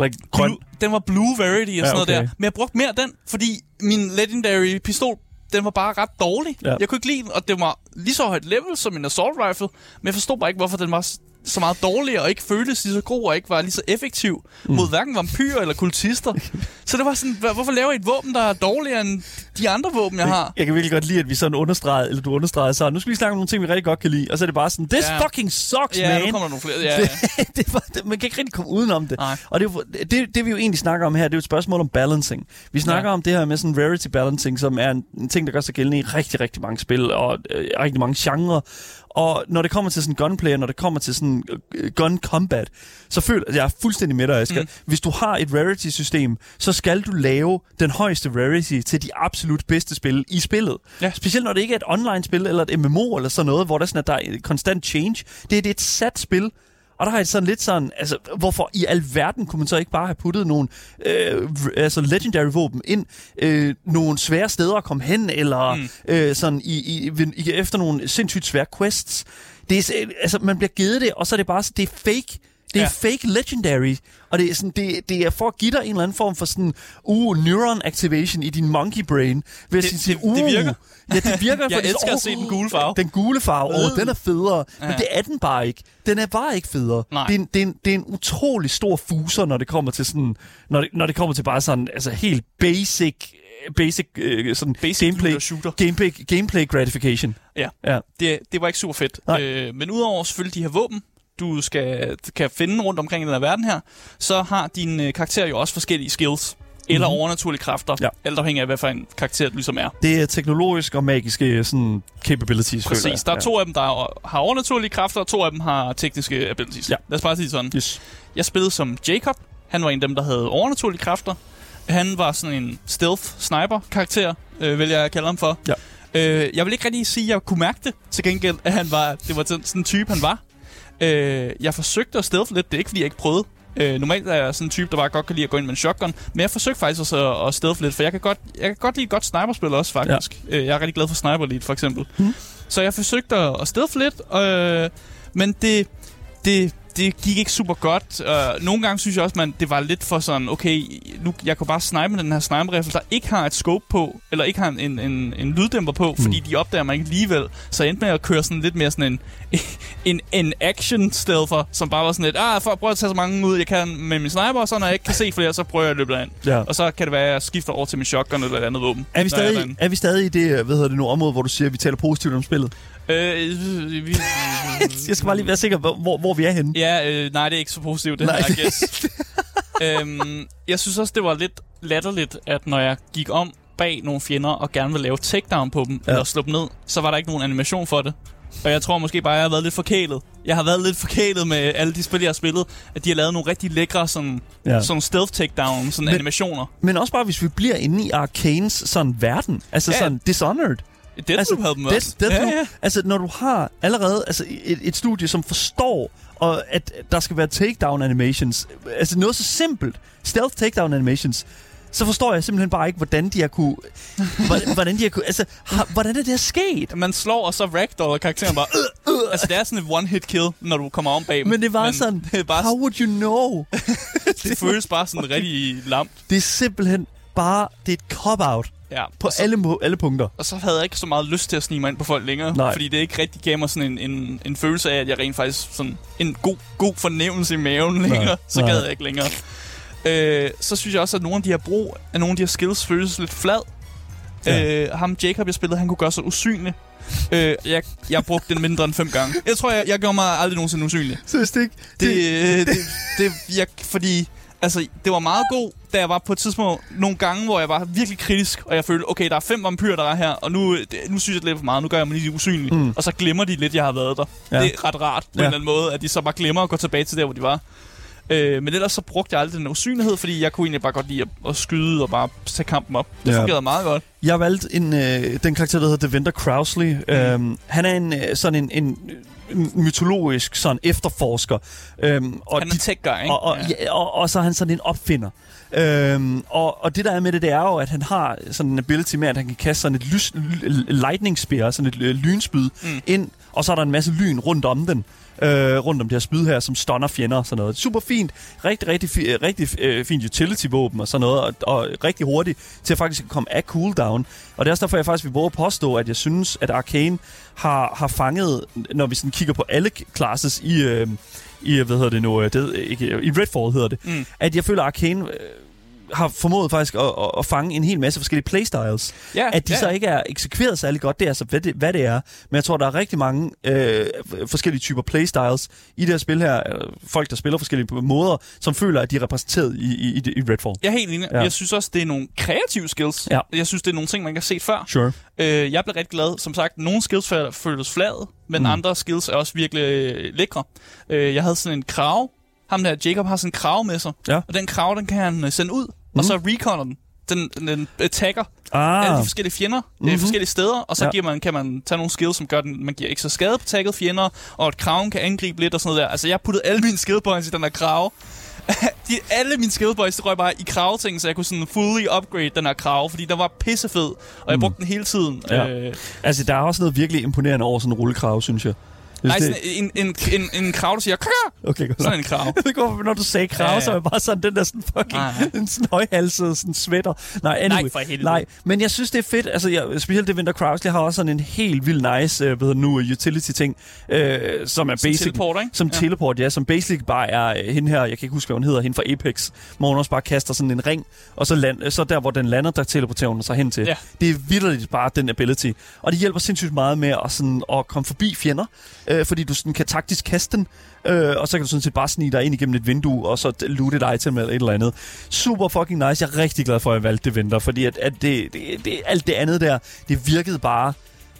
Like grøn. Blue, den var blue verity og Ja, sådan noget okay. der. Men jeg brugte mere den, fordi min legendary pistol, den var bare ret dårlig. Ja. Jeg kunne ikke lide den, og det var lige så højt level som en assault rifle. Men jeg forstod bare ikke, hvorfor den var så meget dårligere, og ikke føltes lige så god, og ikke var lige så effektiv mm. mod hverken vampyrer eller kultister. [laughs] så det var sådan, "Hva- hvorfor laver I et våben, der er dårligere end de andre våben, jeg har? Jeg kan virkelig godt lide, at vi sådan understregede, eller du understregede så, nu skal vi snakke om nogle ting, vi rigtig godt kan lide. Og så er det bare sådan, this Ja. fucking sucks, Ja, nu man. kommer der nogle flere. Ja, ja. [laughs] det, det, var, det, man kan ikke rigtig komme udenom det. Nej. Og det, det, det, vi jo egentlig snakker om her, det er jo et spørgsmål om balancing. Vi snakker Ja. om det her med sådan rarity balancing, som er en, en ting, der gør sig gældende i rigtig, rigtig mange spil, og øh, rigtig mange genrer. Og når det kommer til sådan gunplay, når det kommer til sådan øh, gun combat, så føler jeg er fuldstændig med dig, Asger. Mm. Hvis du har et rarity-system, så skal du lave den højeste rarity til de absolut bedste spil i spillet. Ja. Specielt når det ikke er et online-spil, eller et MMO, eller sådan noget, hvor der, sådan, at der er konstant change. Det, det er et sat spil, og der har jeg sådan lidt sådan, altså, hvorfor i alverden kunne man så ikke bare have puttet nogle øh, altså legendary våben ind, øh, nogle svære steder at komme hen, eller mm. øh, sådan i, i, i, efter nogle sindssygt svære quests. Det er, s- altså, man bliver givet det, og så er det bare, det er fake. Det er Ja. fake legendary, og det er, sådan, det, det er for at give dig en eller anden form for sådan, uh, neuron activation i din monkey brain. Ved at Det- sige, det- det uh, virker. Ja, det virker. [laughs] Jeg for det er elsker sådan, at se den gule farve. Den gule farve, åh, Øh. den er federe. Ja. Men det er den bare ikke. Den er bare ikke federe. Nej. Det er, en, det, er en, det er en utrolig stor fuser, når det kommer til sådan, når det, når det kommer til bare sådan, altså helt basic, basic, øh, sådan Basic gameplay, shooter. gameplay, gameplay gratification. Ja. Ja. det, det var ikke super fedt. Nej. Øh, men udover selvfølgelig de her våben, du skal, kan finde rundt omkring i den her verden her, så har din øh, karakter jo også forskellige skills. Eller Mhm. overnaturlige kræfter. Ja. Alt afhængig af, hvad for en karakter du ligesom er. Det er teknologisk og magiske sådan, capabilities, føler jeg. Præcis. Der er to af dem, der er- har overnaturlige kræfter, og to af dem har tekniske abilities. Ja. Lad os bare sige det sådan. Yes. Jeg spillede som Jacob. Han var en af dem, der havde overnaturlige kræfter. Han var sådan en stealth sniper karakter, øh, vil jeg kalde ham for. Ja. Øh, jeg vil ikke rigtig sige, at jeg kunne mærke det. Til gengæld, at han var, det var sådan en type, han var. Øh, jeg forsøgte at stealth lidt. Det er ikke, fordi jeg ikke prøvede. Øh, normalt er jeg sådan en type, der bare godt kan lide at gå ind med en shotgun. Men jeg forsøgte faktisk også at, at stealth lidt, for jeg kan godt, jeg kan godt lide et godt sniperspil også, faktisk. Ja. Øh, jeg er rigtig glad for Sniper Elite, for eksempel. Mhm. Så jeg forsøgte at, at stealth lidt, øh, men det, det, det gik ikke super godt. Uh, nogle gange synes jeg også, man det var lidt for sådan, okay, nu, jeg kan bare snipe med den her sniper der ikke har et scope på, eller ikke har en, en, en, en lyddæmper på, mm. fordi de opdager mig ikke alligevel. Så jeg endte med at køre sådan lidt mere sådan en, [laughs] en, en action stealther, som bare var sådan lidt, ah, for at prøve at tage så mange ud, jeg kan med min sniper, og så når jeg ikke kan se flere, så prøver jeg at løbe derind. Ja. Og så kan det være, at jeg skifter over til min shotgun eller et andet våben. Er vi, stadig, er vi stadig i det, hvad hedder det nu, område, hvor du siger, at vi taler positivt om spillet? Øh, vi, [laughs] Jeg skal bare lige være sikker, hvor, hvor, hvor vi er henne. Ja, øh, nej, det er ikke så positivt, det Nej. her, I guess. [laughs] øhm, jeg synes også, det var lidt latterligt, at når jeg gik om bag nogle fjender og gerne ville lave takedown på dem, Ja. eller slå dem ned, så var der ikke nogen animation for det. Og jeg tror måske bare, at jeg har været lidt forkælet. Jeg har været lidt forkælet med alle de spil, jeg har spillet, at de har lavet nogle rigtig lækre sådan, ja. sådan stealth takedown, sådan Men- animationer. Men også bare, hvis vi bliver inde i Arcanes sådan verden. Altså Ja. sådan Dishonored. Deathloop altså, havde dem Death, også. Deathloop, ja, ja. Altså, når du har allerede altså, et, et studie, som forstår, og at der skal være takedown animations, altså noget så simpelt, stealth takedown animations, så forstår jeg simpelthen bare ikke, hvordan de har kunne... [laughs] hvordan, de har kunne... Altså, har, hvordan er det her sket? Man slår, og så ragdoller karakteren bare... Øh, øh. [laughs] Altså, det er sådan et one-hit kill, når du kommer om bag dem. Men det var sådan, Det, er bare, how would you know? [laughs] det føles bare sådan rigtig lamt. Det er simpelthen bare, det er et cop-out Ja, på så, alle, alle punkter. og så havde jeg ikke så meget lyst til at snige mig ind på folk længere. Nej. Fordi det ikke rigtig gav mig sådan en, en, en følelse af, at jeg rent faktisk sådan en god, god fornemmelse i maven længere. Så nej. gad jeg ikke længere. Øh, så synes jeg også, at nogle af de her brug af nogle af de her skills føles lidt flad. Ja. Øh, ham Jacob, jeg spillede, han kunne gøre sig usynlig. Øh, jeg, jeg brugte den mindre end fem gange. Jeg tror, jeg, jeg gjorde mig aldrig nogensinde usynlig. Det ikke? Det, det, det, det jeg, fordi altså, det var meget god, da jeg var på et tidspunkt nogle gange, hvor jeg var virkelig kritisk, og jeg følte, okay, der er fem vampyrer, der er her, og nu, det, nu synes jeg det er lidt for meget, nu gør jeg mig lige usynlig. Mm. Og så glemmer de lidt, jeg har været der. Ja. Det er ret rart på Ja. en eller anden måde, at de så bare glemmer at gå tilbage til der, hvor de var. Øh, men ellers så brugte jeg aldrig den usynlighed, fordi jeg kunne egentlig bare godt lide at, at skyde og bare tage kampen op. Det Ja. fungerede meget godt. Jeg har valgt en, øh, den karakter, der hedder Deventer Crowsley. Mm. Øhm, han er en, øh, sådan en, en mytologisk sådan efterforsker. Øhm, og Han er en tech guy, ikke? og, og, ja. og, og så er han sådan en opfinder. Øhm, og, og det der er med det, det er jo, at han har sådan en ability med, at han kan kaste sådan et lys, lightning spear, sådan et øh, lynspyd. Mm. ind, og så er der en masse lyn rundt om den. Øh, rundt om det her spyd her, som stunner fjender og sådan noget. Super fint. Rigtig, rigtig, fi- øh, rigtig øh, fint utility-våben og sådan noget, og, og rigtig hurtigt til at faktisk komme af cooldown. Og det er også derfor, jeg faktisk vil våge at påstå, at jeg synes, at Arcane har, har fanget, når vi sådan kigger på alle classes i, øh, i hvad hedder det nu, øh, det, ikke, i Redfall hedder det, Mm. at jeg føler, at Arcane øh, har formået faktisk at, at, at fange en hel masse forskellige playstyles. Ja, At de ja. så ikke er eksekveret særlig godt, det er altså, hvad det, hvad det er. Men jeg tror, der er rigtig mange øh, forskellige typer playstyles i det her spil her. øh, Folk, der spiller forskellige måder, som føler, at de er repræsenteret i, i, i, Redfall. Jeg er helt enig. Ja. Jeg synes også, det er nogle kreative skills. Ja. Jeg synes, det er nogle ting, man ikke har set før. Sure. Øh, jeg blev rigtig glad. Som sagt, nogle skills føles flade, men Mm. mm. andre skills er også virkelig øh, lækre. Øh, jeg havde sådan en krav. Ham der, Jacob, har sådan en krav med sig. Ja. Og den krav, den kan han øh, sende ud, mm. og så reconner den. Den, den, attacker Ah, alle de forskellige fjender Mhm. mm-hmm. forskellige steder, og så Ja. giver man, kan man tage nogle skills, som gør, den, man giver ikke så skade på tagget fjender, og at kraven kan angribe lidt og sådan noget der. Altså, jeg puttede alle mine skill points i den her krav. [laughs] de, alle mine skill points, det røg bare i kraveting, så jeg kunne sådan fully upgrade den her krav, fordi den var pissefed, og jeg Mm. brugte den hele tiden. Ja. Øh, altså, der er også noget virkelig imponerende over sådan en rullekrav, synes jeg. Nej, sådan en, en, en, en krav, der siger, "Kaka!" Okay, godt. sådan en krav. [laughs] Jeg ved når du sagde krav, Ja, ja. så var jeg bare sådan den der sådan fucking Nej, en sådan højhalset sådan sweater. Nej, anyway. Nej, for helvede. Nej, men jeg synes, det er fedt. Altså, jeg, specielt det Winter Crowsley har også sådan en helt vild nice, øh, hvad hedder nu, utility-ting, øh, som er Som basic... teleporter, ikke? Som Ja. teleport, ja. Som basic bare er øh, hende her, jeg kan ikke huske, hvad hun hedder, hende fra Apex, hvor hun også bare kaster sådan en ring, og så, land, så der, hvor den lander, der teleporterer hun sig hen til. Ja. Det er vildt bare den ability. Og det hjælper sindssygt meget med at, sådan, at komme forbi fjender, øh, fordi du sådan kan taktisk kaste den, øh, og så kan du sådan set bare snige dig ind igennem et vindue, og så loot et item eller et eller andet. Super fucking nice. Jeg er rigtig glad for, at jeg valgte det venter, fordi at, at det, det, det, alt det andet der, det virkede bare,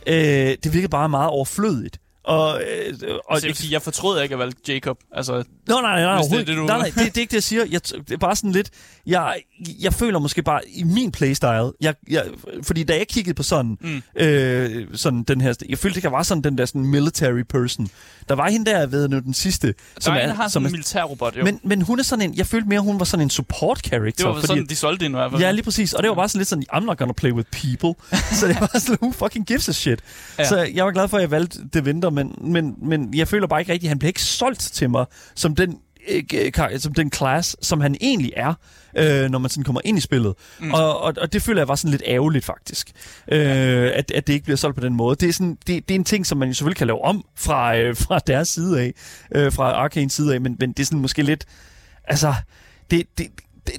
øh, det virkede bare meget overflødigt. Og, øh, og Altså, jeg, sige, jeg fortrød ikke at valgte Jacob. Altså, Nå, nej, nej, nej, det det, du- nej, nej, det, det er ikke det, jeg siger. Jeg, det er bare sådan lidt... Jeg, jeg føler måske bare i min playstyle... Jeg, jeg, fordi da jeg kiggede på sådan, Mm. øh, sådan den her... Jeg følte ikke, jeg var sådan den der sådan military person. Der var hende der, ved nu, den sidste... der som er en, der har som sådan en militærrobot, jo. men, men hun er sådan en... Jeg følte mere, hun var sådan en support character. det var fordi, sådan, de solgte den i hvert fald. Ja, lige præcis. Og det var bare sådan lidt sådan, I'm not gonna play with people. [laughs] så det var sådan, who fucking gives a shit. Ja. Så jeg var glad for, at jeg valgte det venter men, men, men jeg føler bare ikke rigtigt, at han bliver ikke solgt til mig som den øh, som den class, som han egentlig er, øh, når man sådan kommer ind i spillet. Mm. Og, og, og det føler jeg var sådan lidt ærgerligt, faktisk. Øh, at, at det ikke bliver solgt på den måde. Det er, sådan, det, det er en ting, som man jo selvfølgelig kan lave om fra, øh, fra deres side af, øh, fra Arkanes side af, men, men det er sådan måske lidt... Altså, det, det-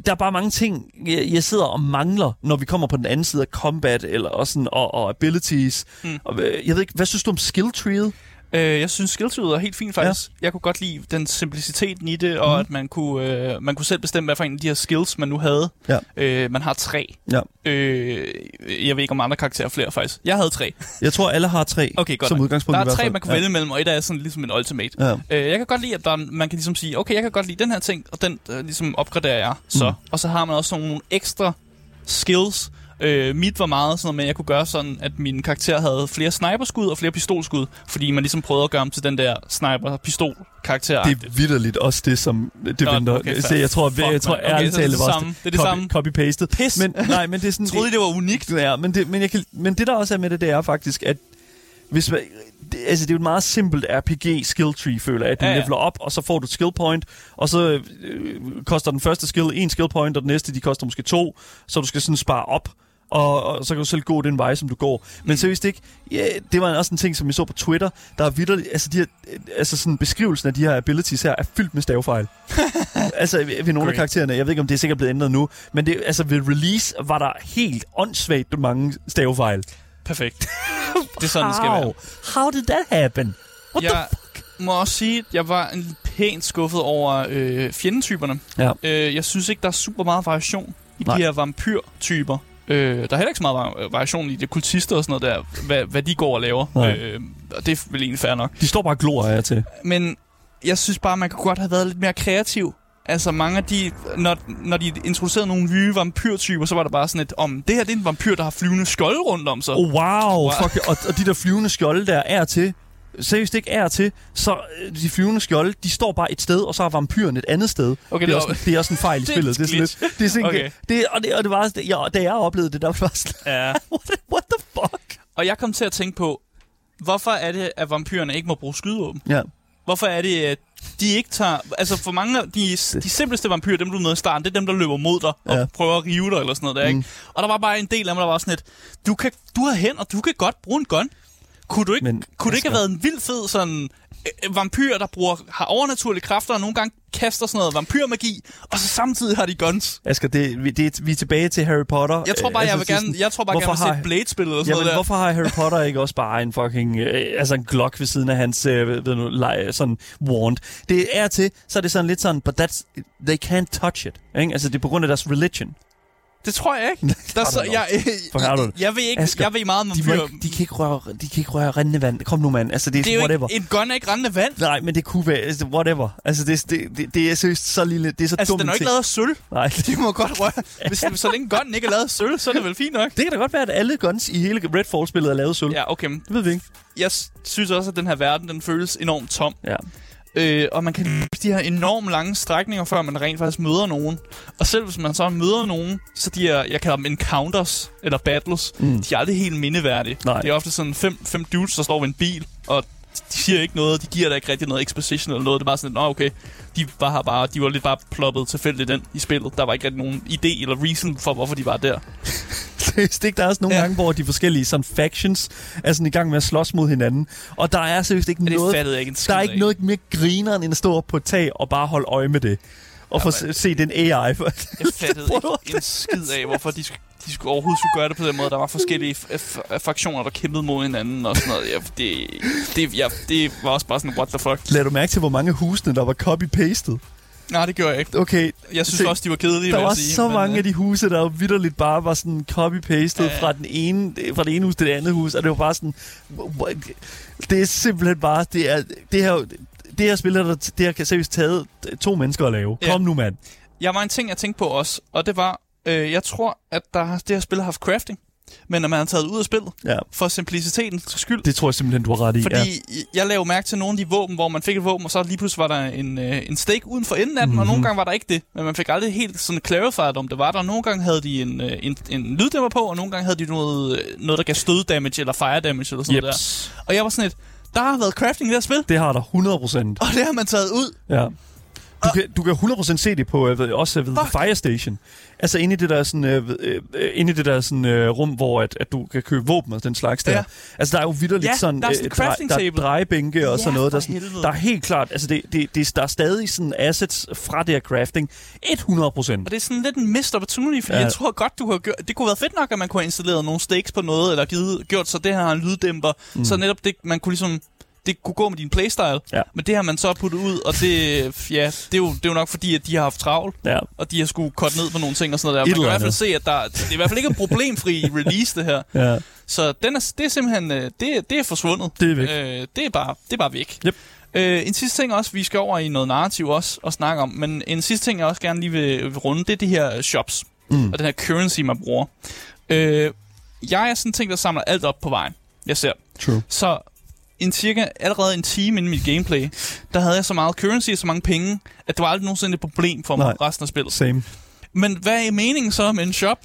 der er bare mange ting, jeg, jeg sidder og mangler, når vi kommer på den anden side af combat, eller også sådan, og, og abilities. Mm. Og, øh, jeg ved ikke, hvad synes du om skill treeet? Øh, jeg synes, skilltreet er helt fint, faktisk. Ja. Jeg kunne godt lide den simpliciteten i det, og mm. at man kunne, øh, man kunne selv bestemme, hvad for en af de her skills, man nu havde. Ja. Øh, man har tre. Ja. Øh, jeg ved ikke, om andre karakterer flere, faktisk. Jeg havde tre. Jeg tror, alle har tre [laughs] Okay, godt som nok. udgangspunkt Der i hvert er tre, man kunne ja. vælge mellem, og et er sådan ligesom en ultimate. Ja. Øh, jeg kan godt lide, at der er, man kan ligesom sige, okay, jeg kan godt lide den her ting, og den øh, ligesom opgraderer jeg så. Mm. Og så har man også nogle ekstra skills. Øh, mit var meget sådan noget med, at jeg kunne gøre sådan, at min karakter havde flere sniperskud og flere pistolskud, fordi man ligesom prøvede at gøre ham til den der sniper-pistol-karakter. Det er vidderligt også det, som det Nå, venter. okay, så jeg tror, jeg, jeg tror. Okay, ærligt det det var. Det er det copy, samme. Copy-pastet. Pis. Men, nej, men det er sådan... [laughs] troede I, det var unikt? Ja, men det, men, jeg kan, men det der også er med det, det er faktisk, at hvis man, det, altså det er jo et meget simpelt RPG skill tree, føler jeg, at du ja. ja. leveler op, og så får du et skill point, og så øh, koster den første skill en skill point, og den næste, de koster måske to, så du skal sådan spare op, og, og så kan du selv gå den vej, som du går. Mm. Men seriøst ikke, ja, det var også en ting, som vi så på Twitter, der er vidderligt, altså, de her, altså sådan beskrivelsen af de her abilities her, er fyldt med stavefejl. [laughs] altså ved, ved nogle af karaktererne, jeg ved ikke, om det er sikkert blevet ændret nu, men det, altså ved release var der helt åndssvagt mange stavefejl. Perfekt. [laughs] det er sådan, det skal være. How? Did that happen? What the Jeg må også sige, at jeg var en pænt skuffet over øh, fjendetyperne. Ja. Øh, jeg synes ikke, der er super meget variation i Nej. de her vampyrtyper. Øh, der er heller ikke så meget var- variation i de kultister og sådan noget der, hvad, hvad de går og laver. Nej. Øh, og det er vel egentlig fair nok. De står bare og glor af til. Men jeg synes bare, man kunne godt have været lidt mere kreativ. Altså mange af de, når, når de introducerede nogle nye vampyrtyper, så var der bare sådan et, om det her det er en vampyr, der har flyvende skjold rundt om sig. Oh, wow. Wow. Fuck, og, og de der flyvende skjolde der er til, seriøst ikke er til, så øh, de flyvende skjolde, de står bare et sted, og så er vampyren et andet sted. Okay, det, er det også, det er også en fejl i [laughs] Det spillet. Det er sådan lidt, det er sådan, Okay. det, og, det, og det var, også- ja, da jeg oplevede det, der var sådan, Ja. [laughs] what, the- what the fuck? Og jeg kom til at tænke på, hvorfor er det, at vampyrerne ikke må bruge skydevåben? Ja. Hvorfor er det, at de ikke tager... Altså for mange af de, de simpleste vampyrer, dem du møder i starten, det er dem, der løber mod dig og Ja. prøver at rive dig eller sådan noget der, ikke? Mm. Og der var bare en del af mig, der var sådan et, du, kan, du har hænder, du kan godt bruge en gun. Kunne, du ikke, Men, kunne det ikke have været en vild fed sådan øh, vampyr, der bruger, har overnaturlige kræfter og nogle gange kaster sådan noget vampyrmagi, og så samtidig har de guns? Asger, det, det, vi er tilbage til Harry Potter. Jeg tror bare, Øh, jeg altså, vil er gerne, sådan- jeg tror bare, gerne har- se Blade-spillet og sådan Jamen, noget der. hvorfor har Harry Potter ikke også bare en fucking, øh, altså en Glock ved siden af hans, øh, ved du, lege, sådan wand? Det er til, så er det sådan lidt sådan, but that's, they can't touch it. Ikke? Altså, det er på grund af deres religion. Det tror jeg ikke. [laughs] Der, er så, jeg, jeg, jeg, ved ikke, Asger, jeg ved meget om De, ikke, de, kan ikke røre, de kan ikke røre rendende vand. Kom nu, mand. Altså, det er, Det er jo whatever. ikke, en gun er ikke rendende vand. Nej, men det kunne være, altså, whatever. Altså, det, det, det, det er seriøst så lille, det er så Altså, dumt den er jo ikke lavet af sølv. Nej, [laughs] De må godt røre. Hvis, [laughs] så længe gunnen ikke er lavet af sølv, så er det vel fint nok. det kan da godt være, at alle guns i hele Redfall-spillet er lavet af sølv. Ja, okay. Det ved vi ikke. Jeg synes også, at den her verden, den føles enormt tom. Ja. Øh, og man kan de her enormt lange strækninger, før man rent faktisk møder nogen. Og selv hvis man så møder nogen, så de her, jeg kalder dem encounters, eller battles, Mm. de er aldrig helt mindeværdige. Nej. Det er ofte sådan fem, fem dudes, der står ved en bil, og de siger ikke noget, de giver der ikke rigtig noget exposition eller noget. Det er bare sådan, nå okay, de var her bare, de var lidt bare ploppet tilfældigt ind i spillet. Der var ikke rigtig nogen idé eller reason for, hvorfor de var der. [laughs] Seriøst ikke? Der er også nogle Ja. ja. gange, hvor de forskellige sådan factions er sådan i gang med at slås mod hinanden. Og der er seriøst ikke det noget... jeg ikke Der er ikke noget mere grineren, end at stå op på et tag og bare holde øje med det. Og få men- se den AI. Jeg fattede ikke [laughs] en skid af, hvorfor de, de skulle overhovedet skulle gøre det på den måde. Der var forskellige fraktioner, der kæmpede mod hinanden og sådan noget. Ja, det, det, ja, det var også bare sådan, what the fuck. Lad du mærke til, hvor mange husene, der var copy-pastet? Nej, det gjorde jeg ikke. Okay, Jeg synes Se, også, de var kedelige, der var sige. så men, mange øh, af de huse, der vidderligt bare var sådan copy-pastet Ja. fra, den ene, fra det ene hus til det andet hus, og det var bare sådan... Det er simpelthen bare... Det, er, det her, det her spil, der, det kan seriøst taget to mennesker at lave. Ja. Kom nu, mand. Jeg var en ting, jeg tænkte på også, og det var, øh, jeg tror, at der, har- det her spil har haft crafting, men når man har taget ud af spillet, Ja, for simplicitetens skyld, det tror jeg simpelthen, du har ret i. Fordi ja. jeg lavede mærke til nogle af de våben, hvor man fik et våben, og så lige pludselig var der en, øh, en stake uden for enden af den, mm-hmm. og Mhm. nogle gange var der ikke det. Men man fik aldrig helt sådan clarified, om det var der. Nogle gange havde de en, øh, en, en lyddæmmer på, og nogle gange havde de noget, øh, noget der gav stød damage, eller fire damage, eller sådan noget der. Og jeg var sådan et, Der har været crafting i det her spil, Det har der 100 procent. og det har man taget ud. Ja. Du kan, du kan 100% se det på øh, ved- også ved Fuck. Fire Station. Altså inde i det der sådan øh, ved- øh, øh, inde i det der sådan øh, rum hvor at, at du kan købe våben og den slags der. Ja. Altså der er jo vidderligt Ja, sådan der er sådan øh, drej- crafting der er drejebænke og Ja, sådan noget der er sådan, helvede. der er helt klart altså det, det, det der er stadig sådan assets fra det her crafting 100%. Og det er sådan lidt en missed opportunity, fordi Ja. jeg tror godt, du har gjort... Det kunne være fedt nok, at man kunne have installeret nogle stakes på noget, eller givet, gjort så det her har en lyddæmper, mm. så netop det, man kunne ligesom... Det kunne gå med din playstyle, Ja. men det har man så puttet ud, og det, ja, det, er jo, det er jo nok fordi, at de har haft travlt, Ja. og de har skulle korte ned på nogle ting og sådan noget der. Man kan i hvert fald se, at der, det er i hvert fald ikke en problemfri release, det her. Ja. Så den er, det er simpelthen øh, det, det er forsvundet. Det er væk. Øh, det, er bare, det er bare væk. Yep. Øh, en sidste ting også, vi skal over i noget narrativ også og snakke om, men en sidste ting, jeg også gerne lige vil, vil runde, det er de her shops Mm. og den her currency, man bruger. Øh, jeg er sådan en ting, der samler alt op på vejen, jeg ser. True. Så en cirka allerede en time inden mit gameplay, der havde jeg så meget currency og så mange penge, at det var aldrig nogensinde et problem for mig Nej. resten af spillet. Same. Men hvad er meningen så med en shop?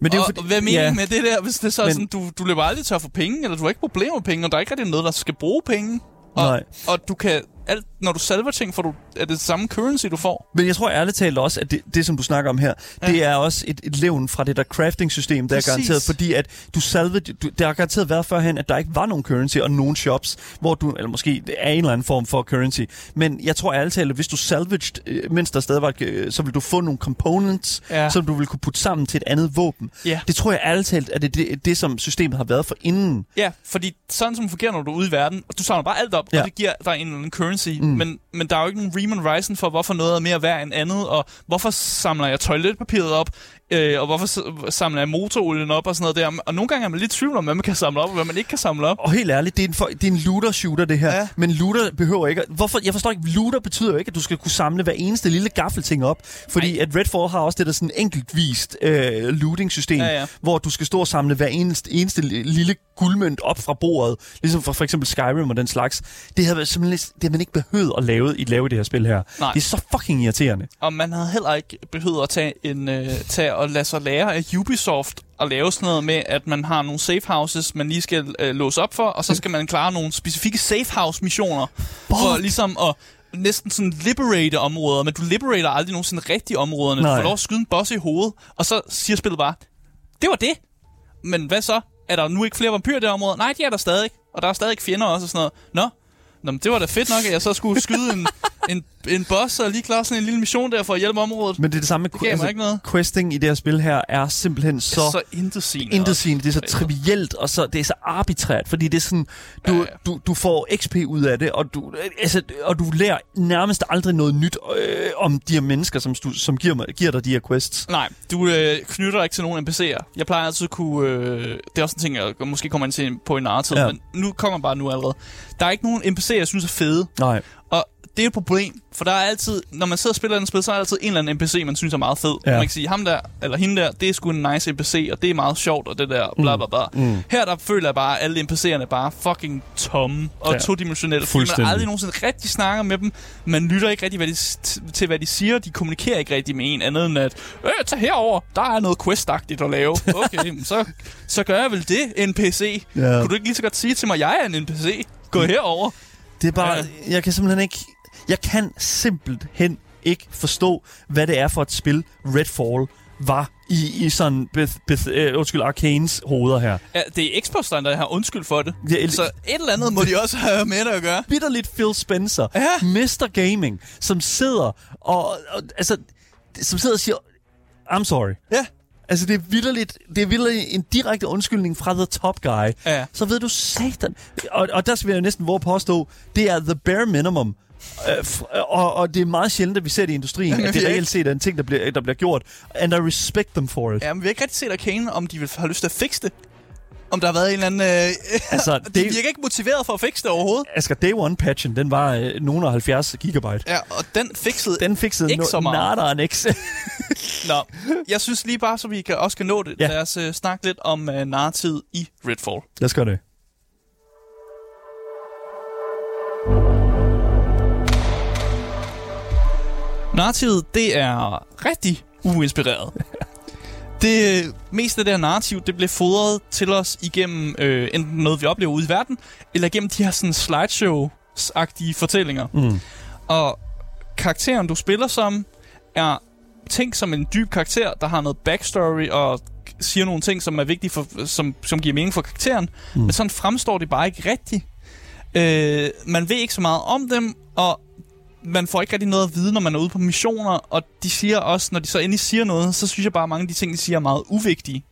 Men det er og, fordi, hvad er meningen ja, med det der, hvis det så Men- sådan, du, du løber aldrig tør for penge, eller du har ikke problemer med penge, og der er ikke rigtig noget, der skal bruge penge. Og, Nej. og du kan, alt, når du salver ting, får du, er det samme currency, du får. Men jeg tror ærligt talt også, at det, det som du snakker om her, ja. det er også et, et levn fra det der crafting-system, der Præcis. er garanteret, fordi at du salve, du, der har garanteret været førhen, at der ikke var nogen currency og nogen shops, hvor du, eller måske det er en eller anden form for currency, men jeg tror ærligt talt, at hvis du salvaged, øh, mens der stadig var, et, øh, så vil du få nogle components, Ja. som du vil kunne putte sammen til et andet våben. Ja. Det tror jeg ærligt talt, at det er det, det, som systemet har været for inden. Ja, fordi sådan som det fungerer, når du er ude i verden, og du samler bare alt op, Ja. og det giver dig en eller anden currency, mm. men, men der er jo ikke nogen Riemann Ryzen for, hvorfor noget er mere værd end andet, og hvorfor samler jeg toiletpapiret op, øh, og hvorfor samler jeg motorolien op og sådan noget der. Og nogle gange er man lidt i tvivl om, hvad man kan samle op, og hvad man ikke kan samle op. Og helt ærligt, det er en, for, det er en looter-shooter, det her. Ja. Men looter behøver ikke... at- Hvorfor? Jeg forstår ikke, looter betyder jo ikke, at du skal kunne samle hver eneste lille gaffelting op. Fordi at Redfall har også det der sådan enkeltvist øh, looting-system, Ja, ja. hvor du skal stå og samle hver eneste, eneste li- lille guldmønt op fra bordet. Ligesom for, for eksempel Skyrim og den slags. Det havde simpelthen det havde man ikke behøvet at lave i lave det her spil her. Nej. Det er så fucking irriterende. Og man havde heller ikke behøvet at tage, en, øh, tage og lade sig lære af Ubisoft og lave sådan noget med, at man har nogle safe houses, man lige skal øh, låse op for, og så skal man klare nogle specifikke safe house missioner, for ligesom at næsten sådan liberate områder, men du liberater aldrig nogensinde rigtige områderne. Nej. Du får lov at skyde en boss i hovedet, og så siger spillet bare, det var det. Men hvad så? Er der nu ikke flere vampyrer i det område? Nej, de er der stadig. Og der er stadig fjender også og sådan noget. Nå, Nå men det var da fedt nok, at jeg så skulle skyde en, [laughs] en, en boss og lige klare sådan en lille mission der for at hjælpe området. Men det er det samme med Det ikke noget. questing i det her spil her er simpelthen så... Så, så intetsigende. intet også. sigende. Det er så trivielt, og så, det er så arbitrært, fordi det er sådan, du, Ja, ja, du, du får XP ud af det, og du, altså, og du lærer nærmest aldrig noget nyt øh, om de her mennesker, som, du, som giver, mig, giver dig de her quests. Nej, du øh, knytter ikke til nogen NPC'er. Jeg plejer altid at kunne... Øh, det er også en ting, jeg måske kommer ind til på i narrativ, ja. Ja. men nu kommer bare nu allerede. Der er ikke nogen NPC'er, jeg synes er fede. Nej. Og det er et problem, for der er altid, når man sidder og spiller et spil, så er der altid en eller anden NPC, man synes er meget fed. Ja. Man kan sige, ham der, eller hende der, det er sgu en nice NPC, og det er meget sjovt, og det der, bla bla bla. Mm. Her der føler jeg bare, at alle NPC'erne er bare fucking tomme og ja. Todimensionelle. Fordi man Fuldstændig. aldrig nogensinde rigtig snakker med dem. Man lytter ikke rigtig hvad de, til, hvad de siger. De kommunikerer ikke rigtig med en andet end at, øh, tag herover, der er noget questagtigt at lave. [laughs] Okay, så, så gør jeg vel det, NPC. Ja. Kunne du ikke lige så godt sige til mig, at jeg er en NPC? Gå herover. Det er bare, ja. jeg kan simpelthen ikke, jeg kan simpelthen ikke forstå, hvad det er for et spil Redfall var i, i sådan Beth, Beth, øh, undskyld, Arcanes hoveder her. Ja, det er Xbox, der har undskyld for det. Det er- Så et eller andet må de også have med det at gøre. bitterligt Phil Spencer, Ja. Mr. Gaming, som sidder og, og altså, som sidder og siger, I'm sorry. Ja. Altså, det er vidderligt, det er vidderligt en direkte undskyldning fra The Top Guy. Ja. Så ved du satan. Og, og der skal jeg jo næsten våge påstå, det er the bare minimum. Øh, f- og, og det er meget sjældent, at vi ser det i industrien, Jamen, at det [laughs] er reelt set er en ting, der bliver, der bliver gjort. And I respect them for it. Ja, men vi har ikke rigtig set Arcane, om de vil have lyst til at fikse det. Om der har været en eller anden... Øh, [laughs] Altså, [laughs] de virker ikke motiveret for at fikse det overhovedet. Asger, Day One-patchen, den var øh, nogle af 70 gigabyte. Ja, og den fikset... Den fik Ikke så meget. nada en X. Nå, jeg synes lige bare, så vi kan, også kan nå det. Ja. Lad os uh, snakke lidt om uh, narrativet i Redfall. Lad os gøre det. Narrativet, det er rigtig uinspireret. [laughs] det meste af det her narrativ, det blev fodret til os igennem øh, enten noget, vi oplever ude i verden, eller igennem de her sådan slideshow-agtige fortællinger. Mm. Og karakteren, du spiller som, er tænkt som en dyb karakter, der har noget backstory og siger nogle ting, som er vigtige for, som, som giver mening for karakteren. Mm. Men sådan fremstår det bare ikke rigtigt. Øh, man ved ikke så meget om dem, og man får ikke rigtig noget at vide, når man er ude på missioner, og de siger også, når de så endelig siger noget, så synes jeg bare, at mange af de ting, de siger, er meget uvigtige.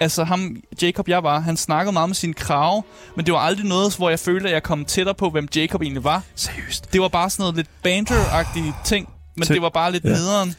Altså ham, Jacob jeg var, han snakkede meget med sin krav, men det var aldrig noget, hvor jeg følte, at jeg kom tættere på, hvem Jacob egentlig var. Seriøst. Det var bare sådan noget lidt banter-agtige ting, men Så- det var bare lidt ja. nederen.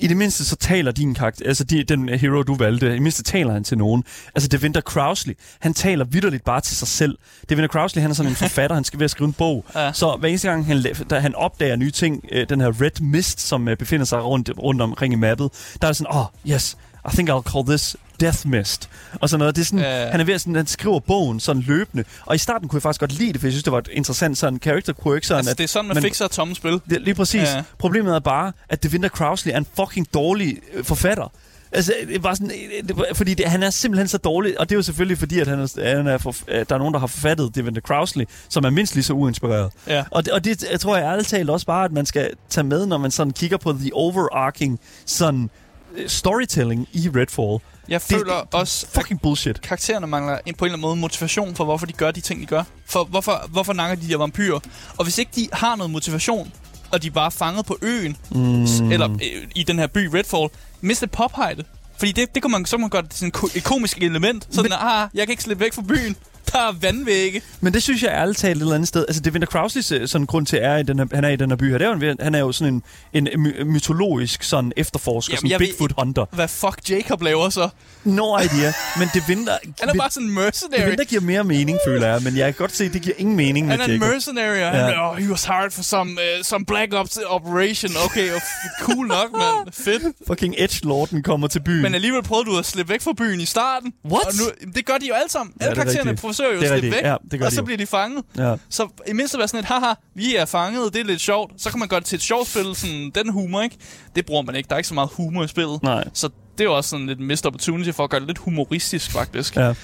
I det mindste så taler din karakter, altså de, den hero du valgte, i det mindste taler han til nogen. Altså Devinter Crowsley, han taler vidderligt bare til sig selv. Devinter Crowsley, han er sådan en forfatter, han skal ved at skrive en bog. [laughs] Ja. Så hver eneste gang, han, da han opdager nye ting, øh, den her red mist, som øh, befinder sig rundt, rundt omkring i mappet, der er sådan, oh yes, I think I'll call this Death Mist. Og sådan noget. Det er sådan, Ja. han er ved at sådan, han skriver bogen sådan løbende. Og i starten kunne jeg faktisk godt lide det, for jeg synes, det var et interessant sådan character quirk. Sådan, Altså, at, det er sådan, man men- fikser et tomme spil. det, lige præcis. Ja. Ja. Problemet er bare, at Devinter Crowsley er en fucking dårlig øh, forfatter. Altså, det bare sådan, øh, det, var- fordi det, han er simpelthen så dårlig, og det er jo selvfølgelig fordi, at han er, han er for, øh, der er nogen, der har forfattet Devinter Crowsley, som er mindst lige så uinspireret. Ja. Og det, og det jeg tror jeg ærligt talt også bare, at man skal tage med, når man sådan kigger på the overarching sådan øh, storytelling i Redfall. Jeg Det- føler også, Fucking bullshit. karaktererne mangler en, på en eller anden måde motivation for, hvorfor de gør de ting, de gør. For hvorfor, hvorfor nakker de der vampyrer? Og hvis ikke de har noget motivation, og de er bare fanget på øen, mm. eller øh, i den her by Redfall, mist et pophejde. Fordi det, det kunne man, så kan man gøre det til sådan et ko- et komisk element. Sådan, ah, jeg kan ikke slippe væk fra byen. Der er vandvægge. Men det synes jeg ærligt talt et eller andet sted. Altså, Devinter Crowsleys øh, sådan grund til, er i den her, han er i den her by her, det er jo, en- han er jo sådan en, en my- mytologisk sådan efterforsker, Jamen, sådan jeg ved- Bigfoot hunter. Hvad fuck Jacob laver så? No idea. Men Devinter, Han er bare sådan en mercenary. Devinter giver mere mening, føler jeg. Men jeg kan godt se, at det giver ingen mening med Han er en Jacob. mercenary, og Ja. han, oh, he was hired for some, uh, some Black Ops operation. Okay, f- cool nok, mand. Fedt. Fucking Edgelorden kommer til byen. Men alligevel prøvede du at slippe væk fra byen i starten. What? Og nu, det gør de jo alle sammen. Alle det er karaktererne. Forsøger jo at slippe væk, Ja, det og så jo. bliver de fanget. ja. Så i mindst at være sådan et, haha, vi er fanget, det er lidt sjovt. Så kan man det til et sjovt spil, sådan den humor, ikke? Det bruger man ikke. Der er ikke så meget humor i spillet. Nej. Så det er jo også sådan lidt missed opportunity for at gøre det lidt humoristisk, faktisk. Ja.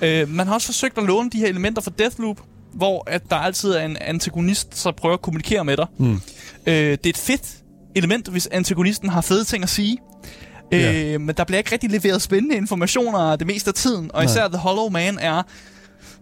Øh, man har også forsøgt at låne de her elementer fra Deathloop, hvor at der altid er en antagonist, der prøver at kommunikere med dig. Mm. Øh, det er et fedt element, hvis antagonisten har fede ting at sige. Øh, Ja. Men der bliver ikke rigtig leveret spændende informationer det meste af tiden. Og Nej. især The Hollow Man er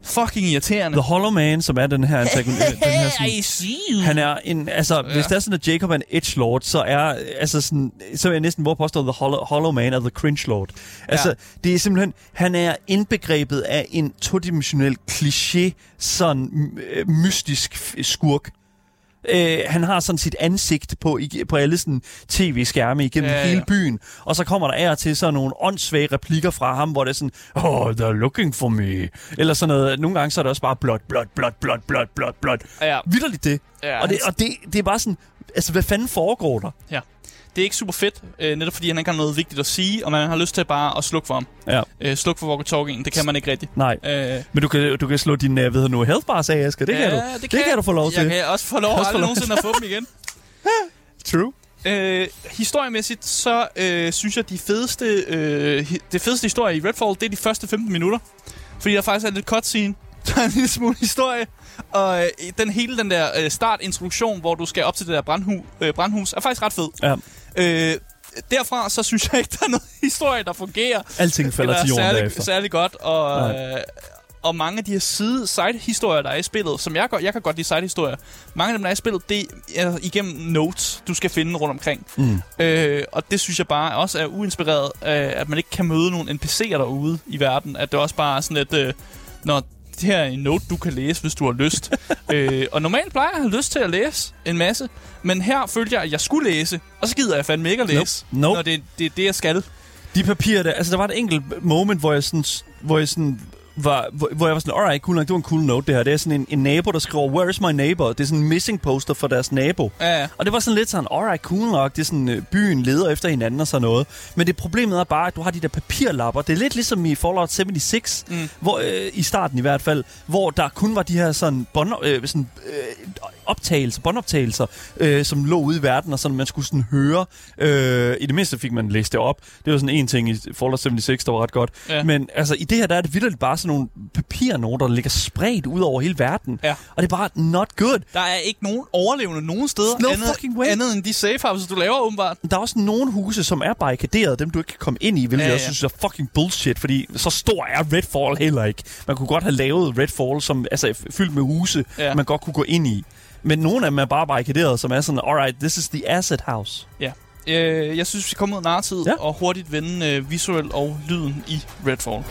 fucking irriterende. The Hollow Man, som er den her [laughs] antagonist. den her sådan, I see you. Han er en, altså, ja. hvis det er sådan, at Jacob er en edgelord, så er, altså sådan, så vil jeg næsten hvor påstå, at The Hollow, Hollow Man er The Cringe Lord. Altså, Ja. det er simpelthen, han er indbegrebet af en todimensionel kliché, sådan øh, mystisk skurk. Øh, han har sådan sit ansigt på, i- på alle sådan tv-skærme igennem Ja, ja, hele byen. Og så kommer der af og til sådan nogle åndssvage replikker fra ham, hvor det er sådan, oh, they're looking for me. Eller sådan noget. Nogle gange så er det også bare blot, blot, blot, blot, blot, blot, blot. Ja, Vitterligt det. ja, Og, det, og det, det er bare sådan, altså hvad fanden foregår der? ja. Det er ikke super fedt, øh, netop fordi han ikke har noget vigtigt at sige, og man har lyst til bare at slukke for ham. Ja. Øh, slukke for walkie-talkie'en, det kan man ikke rigtigt. Nej. Øh, Men du kan, du kan slå din, øh, hvad hedder nu, health bars af, Asger. Det ja, kan du. Det Det kan, kan du få lov til. Jeg kan også få lov få aldrig nogensinde at få dem igen. [laughs] True. Øh, historiemæssigt, så øh, synes jeg, de fedeste, øh, det fedeste historie i Redfall, det er de første 15 minutter. Fordi der faktisk er lidt cutscene. [laughs] Der er en lille smule historie. Og øh, den hele den der øh, startintroduktion, hvor du skal op til det der brandhu, øh, brandhus, er faktisk ret fed. Ja. Øh, derfra, så synes jeg ikke, der er noget [laughs] historie, der fungerer. Alting falder til jorden særlig, derefter. særlig godt. Og, øh, og mange af de her side side-historier, der er i spillet, som jeg, jeg kan godt lide side-historier, mange af dem, der er i spillet, det er igennem notes, du skal finde rundt omkring. Mm. Øh, og det synes jeg bare også er uinspireret af, at man ikke kan møde nogle NPC'er derude i verden. At det også bare er sådan et, øh, når det her er en note, du kan læse, hvis du har lyst. [laughs] øh, og normalt plejer jeg at have lyst til at læse en masse, men her følte jeg, at jeg skulle læse, og så gider jeg fandme ikke at læse, Nope. Nope. når det, det er det, jeg skal. De papirer der, altså der var et enkelt moment, hvor jeg sådan, hvor jeg sådan var, hvor, hvor jeg var sådan, alright, cool nok, det var en cool note det her. Det er sådan en, en nabo, der skriver, where is my neighbor? Det er sådan en missing poster for deres nabo. Ja, ja. Og det var sådan lidt sådan, alright, cool nok, det er sådan, øh, byen leder efter hinanden og sådan noget. Men det problemet er bare, at du har de der papirlapper. Det er lidt ligesom i Fallout 76, Mm. hvor, øh, i starten i hvert fald, hvor der kun var de her sådan, bond, øh, sådan øh, optagelser, båndoptagelser, øh, som lå ude i verden, og sådan man skulle sådan høre. Øh, I det mindste fik man læst det op. Det var sådan en ting i Fallout 76, der var ret godt. Ja. Men altså, i det her, der er det vildt bare sådan nogle papirnoter, der ligger spredt ud over hele verden. Ja. Og det er bare not good. Der er ikke nogen overlevende nogen steder, No andet, fucking way. andet end de safe houses, du laver åbenbart. Der er også nogle huse, som er barrikaderet, dem du ikke kan komme ind i, hvilket Ja, ja, jeg synes er fucking bullshit, fordi så stor er Redfall heller ikke. Man kunne godt have lavet Redfall, som altså fyldt med huse, ja. man godt kunne gå ind i. Men nogle af dem er bare barrikaderet, som er sådan, alright, this is the asset house. Ja. Øh, jeg synes, vi kommer ud narrativet ja. Ja. og hurtigt vende øh, visuel og lyden i Redfall.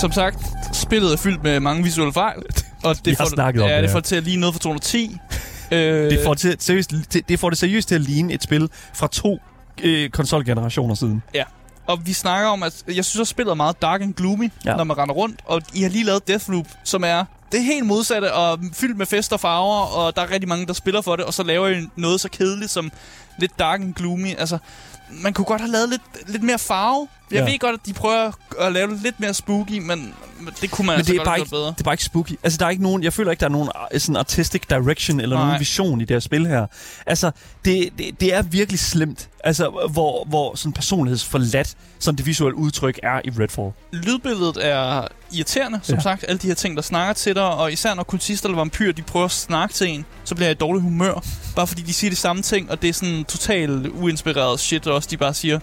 Som sagt, spillet er fyldt med mange visuelle fejl. Og det Vi har får, om ja, det det her. får det til at ligne noget fra 210. Øh, Det får, til, seriøst, det, det får det seriøst til at ligne et spil fra to øh, konsolgenerationer siden. Ja. Og vi snakker om, at jeg synes, at spillet er meget dark and gloomy, ja. Når man render rundt. Og I har lige lavet Deathloop, som er det helt modsatte og fyldt med fest og farver, og der er rigtig mange, der spiller for det, og så laver I noget så kedeligt som lidt dark and gloomy. Altså, man kunne godt have lavet lidt, lidt mere farve. Jeg ja. Ved godt, at de prøver at lave det lidt mere spooky, men det kunne man Men altså det er, bare ikke, bedre. det er bare ikke spooky. Altså, der er ikke nogen, jeg føler ikke, der er nogen øh, sådan artistic direction eller Nej. nogen vision i det her spil her. Altså, det, det, det er virkelig slemt. Altså, hvor, hvor sådan personlighedsforladt, som det visuelle udtryk er i Redfall. Lydbilledet er irriterende, som. Ja. sagt. Alle de her ting, der snakker til dig, og især når kultister eller vampyrer, de prøver at snakke til en, så bliver jeg i dårlig humør. Bare fordi de siger de samme ting, og det er sådan totalt uinspireret shit også, de bare siger.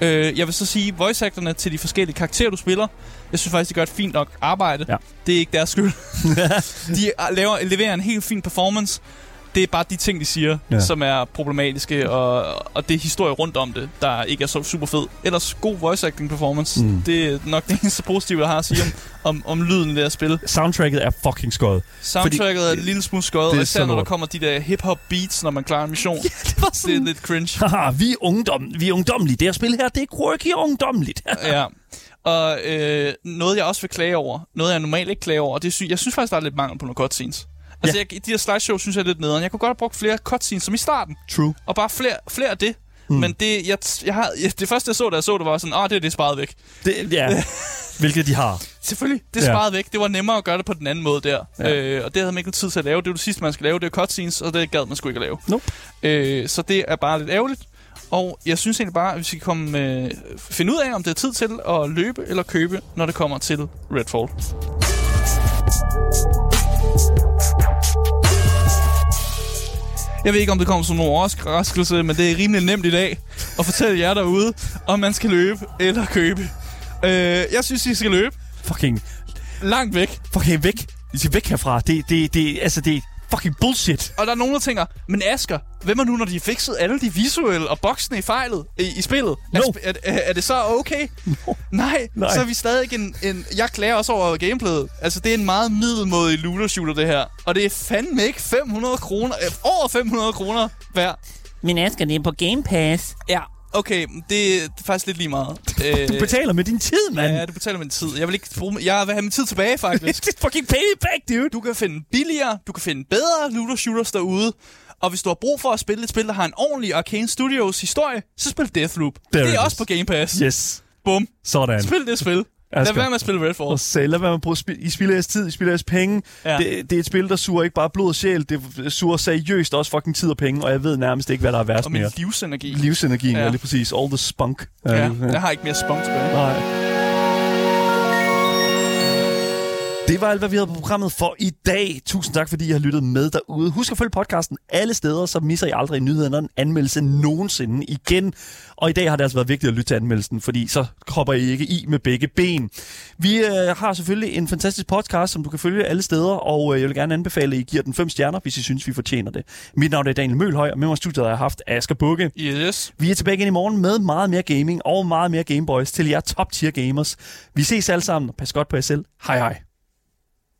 Øh, jeg vil så sige, voice actorne til de forskellige karakterer, du spiller, jeg synes faktisk, de gør et fint nok arbejde. Ja. Det er ikke deres skyld. [laughs] de laver, leverer en helt fin performance. Det er bare de ting, de siger, ja. Som er problematiske, og, og det er historie rundt om det, der ikke er så super fed. Ellers god voice acting performance. Mm. Det er nok det eneste positive, jeg har at sige om, om, om lyden i det her spil. Soundtracket er fucking skøjet. Soundtracket er en lille smule skøjet, og især når der kommer de der hip-hop beats, når man klarer en mission. [laughs] Ja, det var Det er lidt cringe. Haha, vi er, ungdom, vi er ungdomlige. Det her spil her, det er quirky og ungdomligt. ja. [laughs] Og øh, noget, jeg også vil klage over, noget jeg normalt ikke klager over, det sy- jeg synes faktisk, der er lidt mangel på nogle cutscenes. Altså, Ja. jeg, de her slideshows synes jeg er lidt nederen. Jeg kunne godt have brugt flere cutscenes, som i starten. True. Og bare flere, flere af det. Mm. Men det, jeg, jeg har, jeg, det første, jeg så, da jeg så det, var sådan, åh, det er det er sparet væk. Det, ja, [laughs] hvilket de har. Selvfølgelig, det er Ja. sparet væk. Det var nemmere at gøre det på den anden måde der. Ja. Øh, og det havde man ikke tid til at lave. Det var det sidste, man skal lave. Det er cutscenes, og det gad man sgu ikke at lave. Nope. Øh, så det er bare lidt ærgerligt. Og jeg synes egentlig bare, at vi skal komme, øh, finde ud af, om det er tid til at løbe eller købe, når det kommer til Redfall. Jeg ved ikke, om det kommer som nogen overraskelse, men det er rimelig nemt i dag at fortælle jer derude, om man skal løbe eller købe. Øh, jeg synes, I skal løbe Fucking, langt væk. fucking væk. I skal væk herfra. Det, det, det, altså, det fucking bullshit. Og der er nogen, der tænker, men Asger, hvem er nu, når de har fikset alle de visuelle og boksene i fejlet i, i spillet? No. Er, sp- er, er, er det så okay? No. Nej, Nej. så er vi stadig en, en... Jeg klager også over gameplayet. Altså, det er en meget middelmådig looter shooter, det her. Og det er fandme ikke 500 kroner... Øh, over 500 kroner værd. Men Asger, det er på Game Pass. Ja, okay, det, det er faktisk lidt lige meget. Øh, Du betaler med din tid, mand. Ja, du betaler min tid. Jeg vil ikke bruge... Jeg vil have min tid tilbage, faktisk. Just [laughs] fucking pay it back, dude. Du kan finde billigere, du kan finde bedre looter shooters derude. Og hvis du har brug for at spille et spil, der har en ordentlig Arcane Studios historie, så spil Deathloop. There det er også på Game Pass. Yes. Bum. Sådan. Spil det spil. Lad Asger. være med at spille Redfall. Og så lad være med at bruge spil. I spilder jeres tid, I spilder jeres penge. Ja. Det, det, er et spil, der suger ikke bare blod og sjæl, det suger seriøst også fucking tid og penge, og jeg ved nærmest ikke, hvad der er værst Og min mere. livsenergi. Livsenergien, Ja. ja. lige præcis. All the spunk. Ja, ja. jeg har ikke mere spunk tilbage. Nej. Det var alt, hvad vi havde på programmet for i dag. Tusind tak, fordi I har lyttet med derude. Husk at følge podcasten alle steder, så misser I aldrig nyhederne en anmeldelse nogensinde igen. Og i dag har det altså været vigtigt at lytte til anmeldelsen, fordi så hopper I ikke i med begge ben. Vi øh, har selvfølgelig en fantastisk podcast, som du kan følge alle steder, og øh, jeg vil gerne anbefale, at I giver den fem stjerner, hvis I synes, vi fortjener det. Mit navn er Daniel Mølhøj, og med mig studiet har jeg haft Asger Bukke. Yes. Vi er tilbage igen i morgen med meget mere gaming og meget mere Gameboys til jer top tier gamers. Vi ses alle sammen, pas godt på jer selv. Hej hej.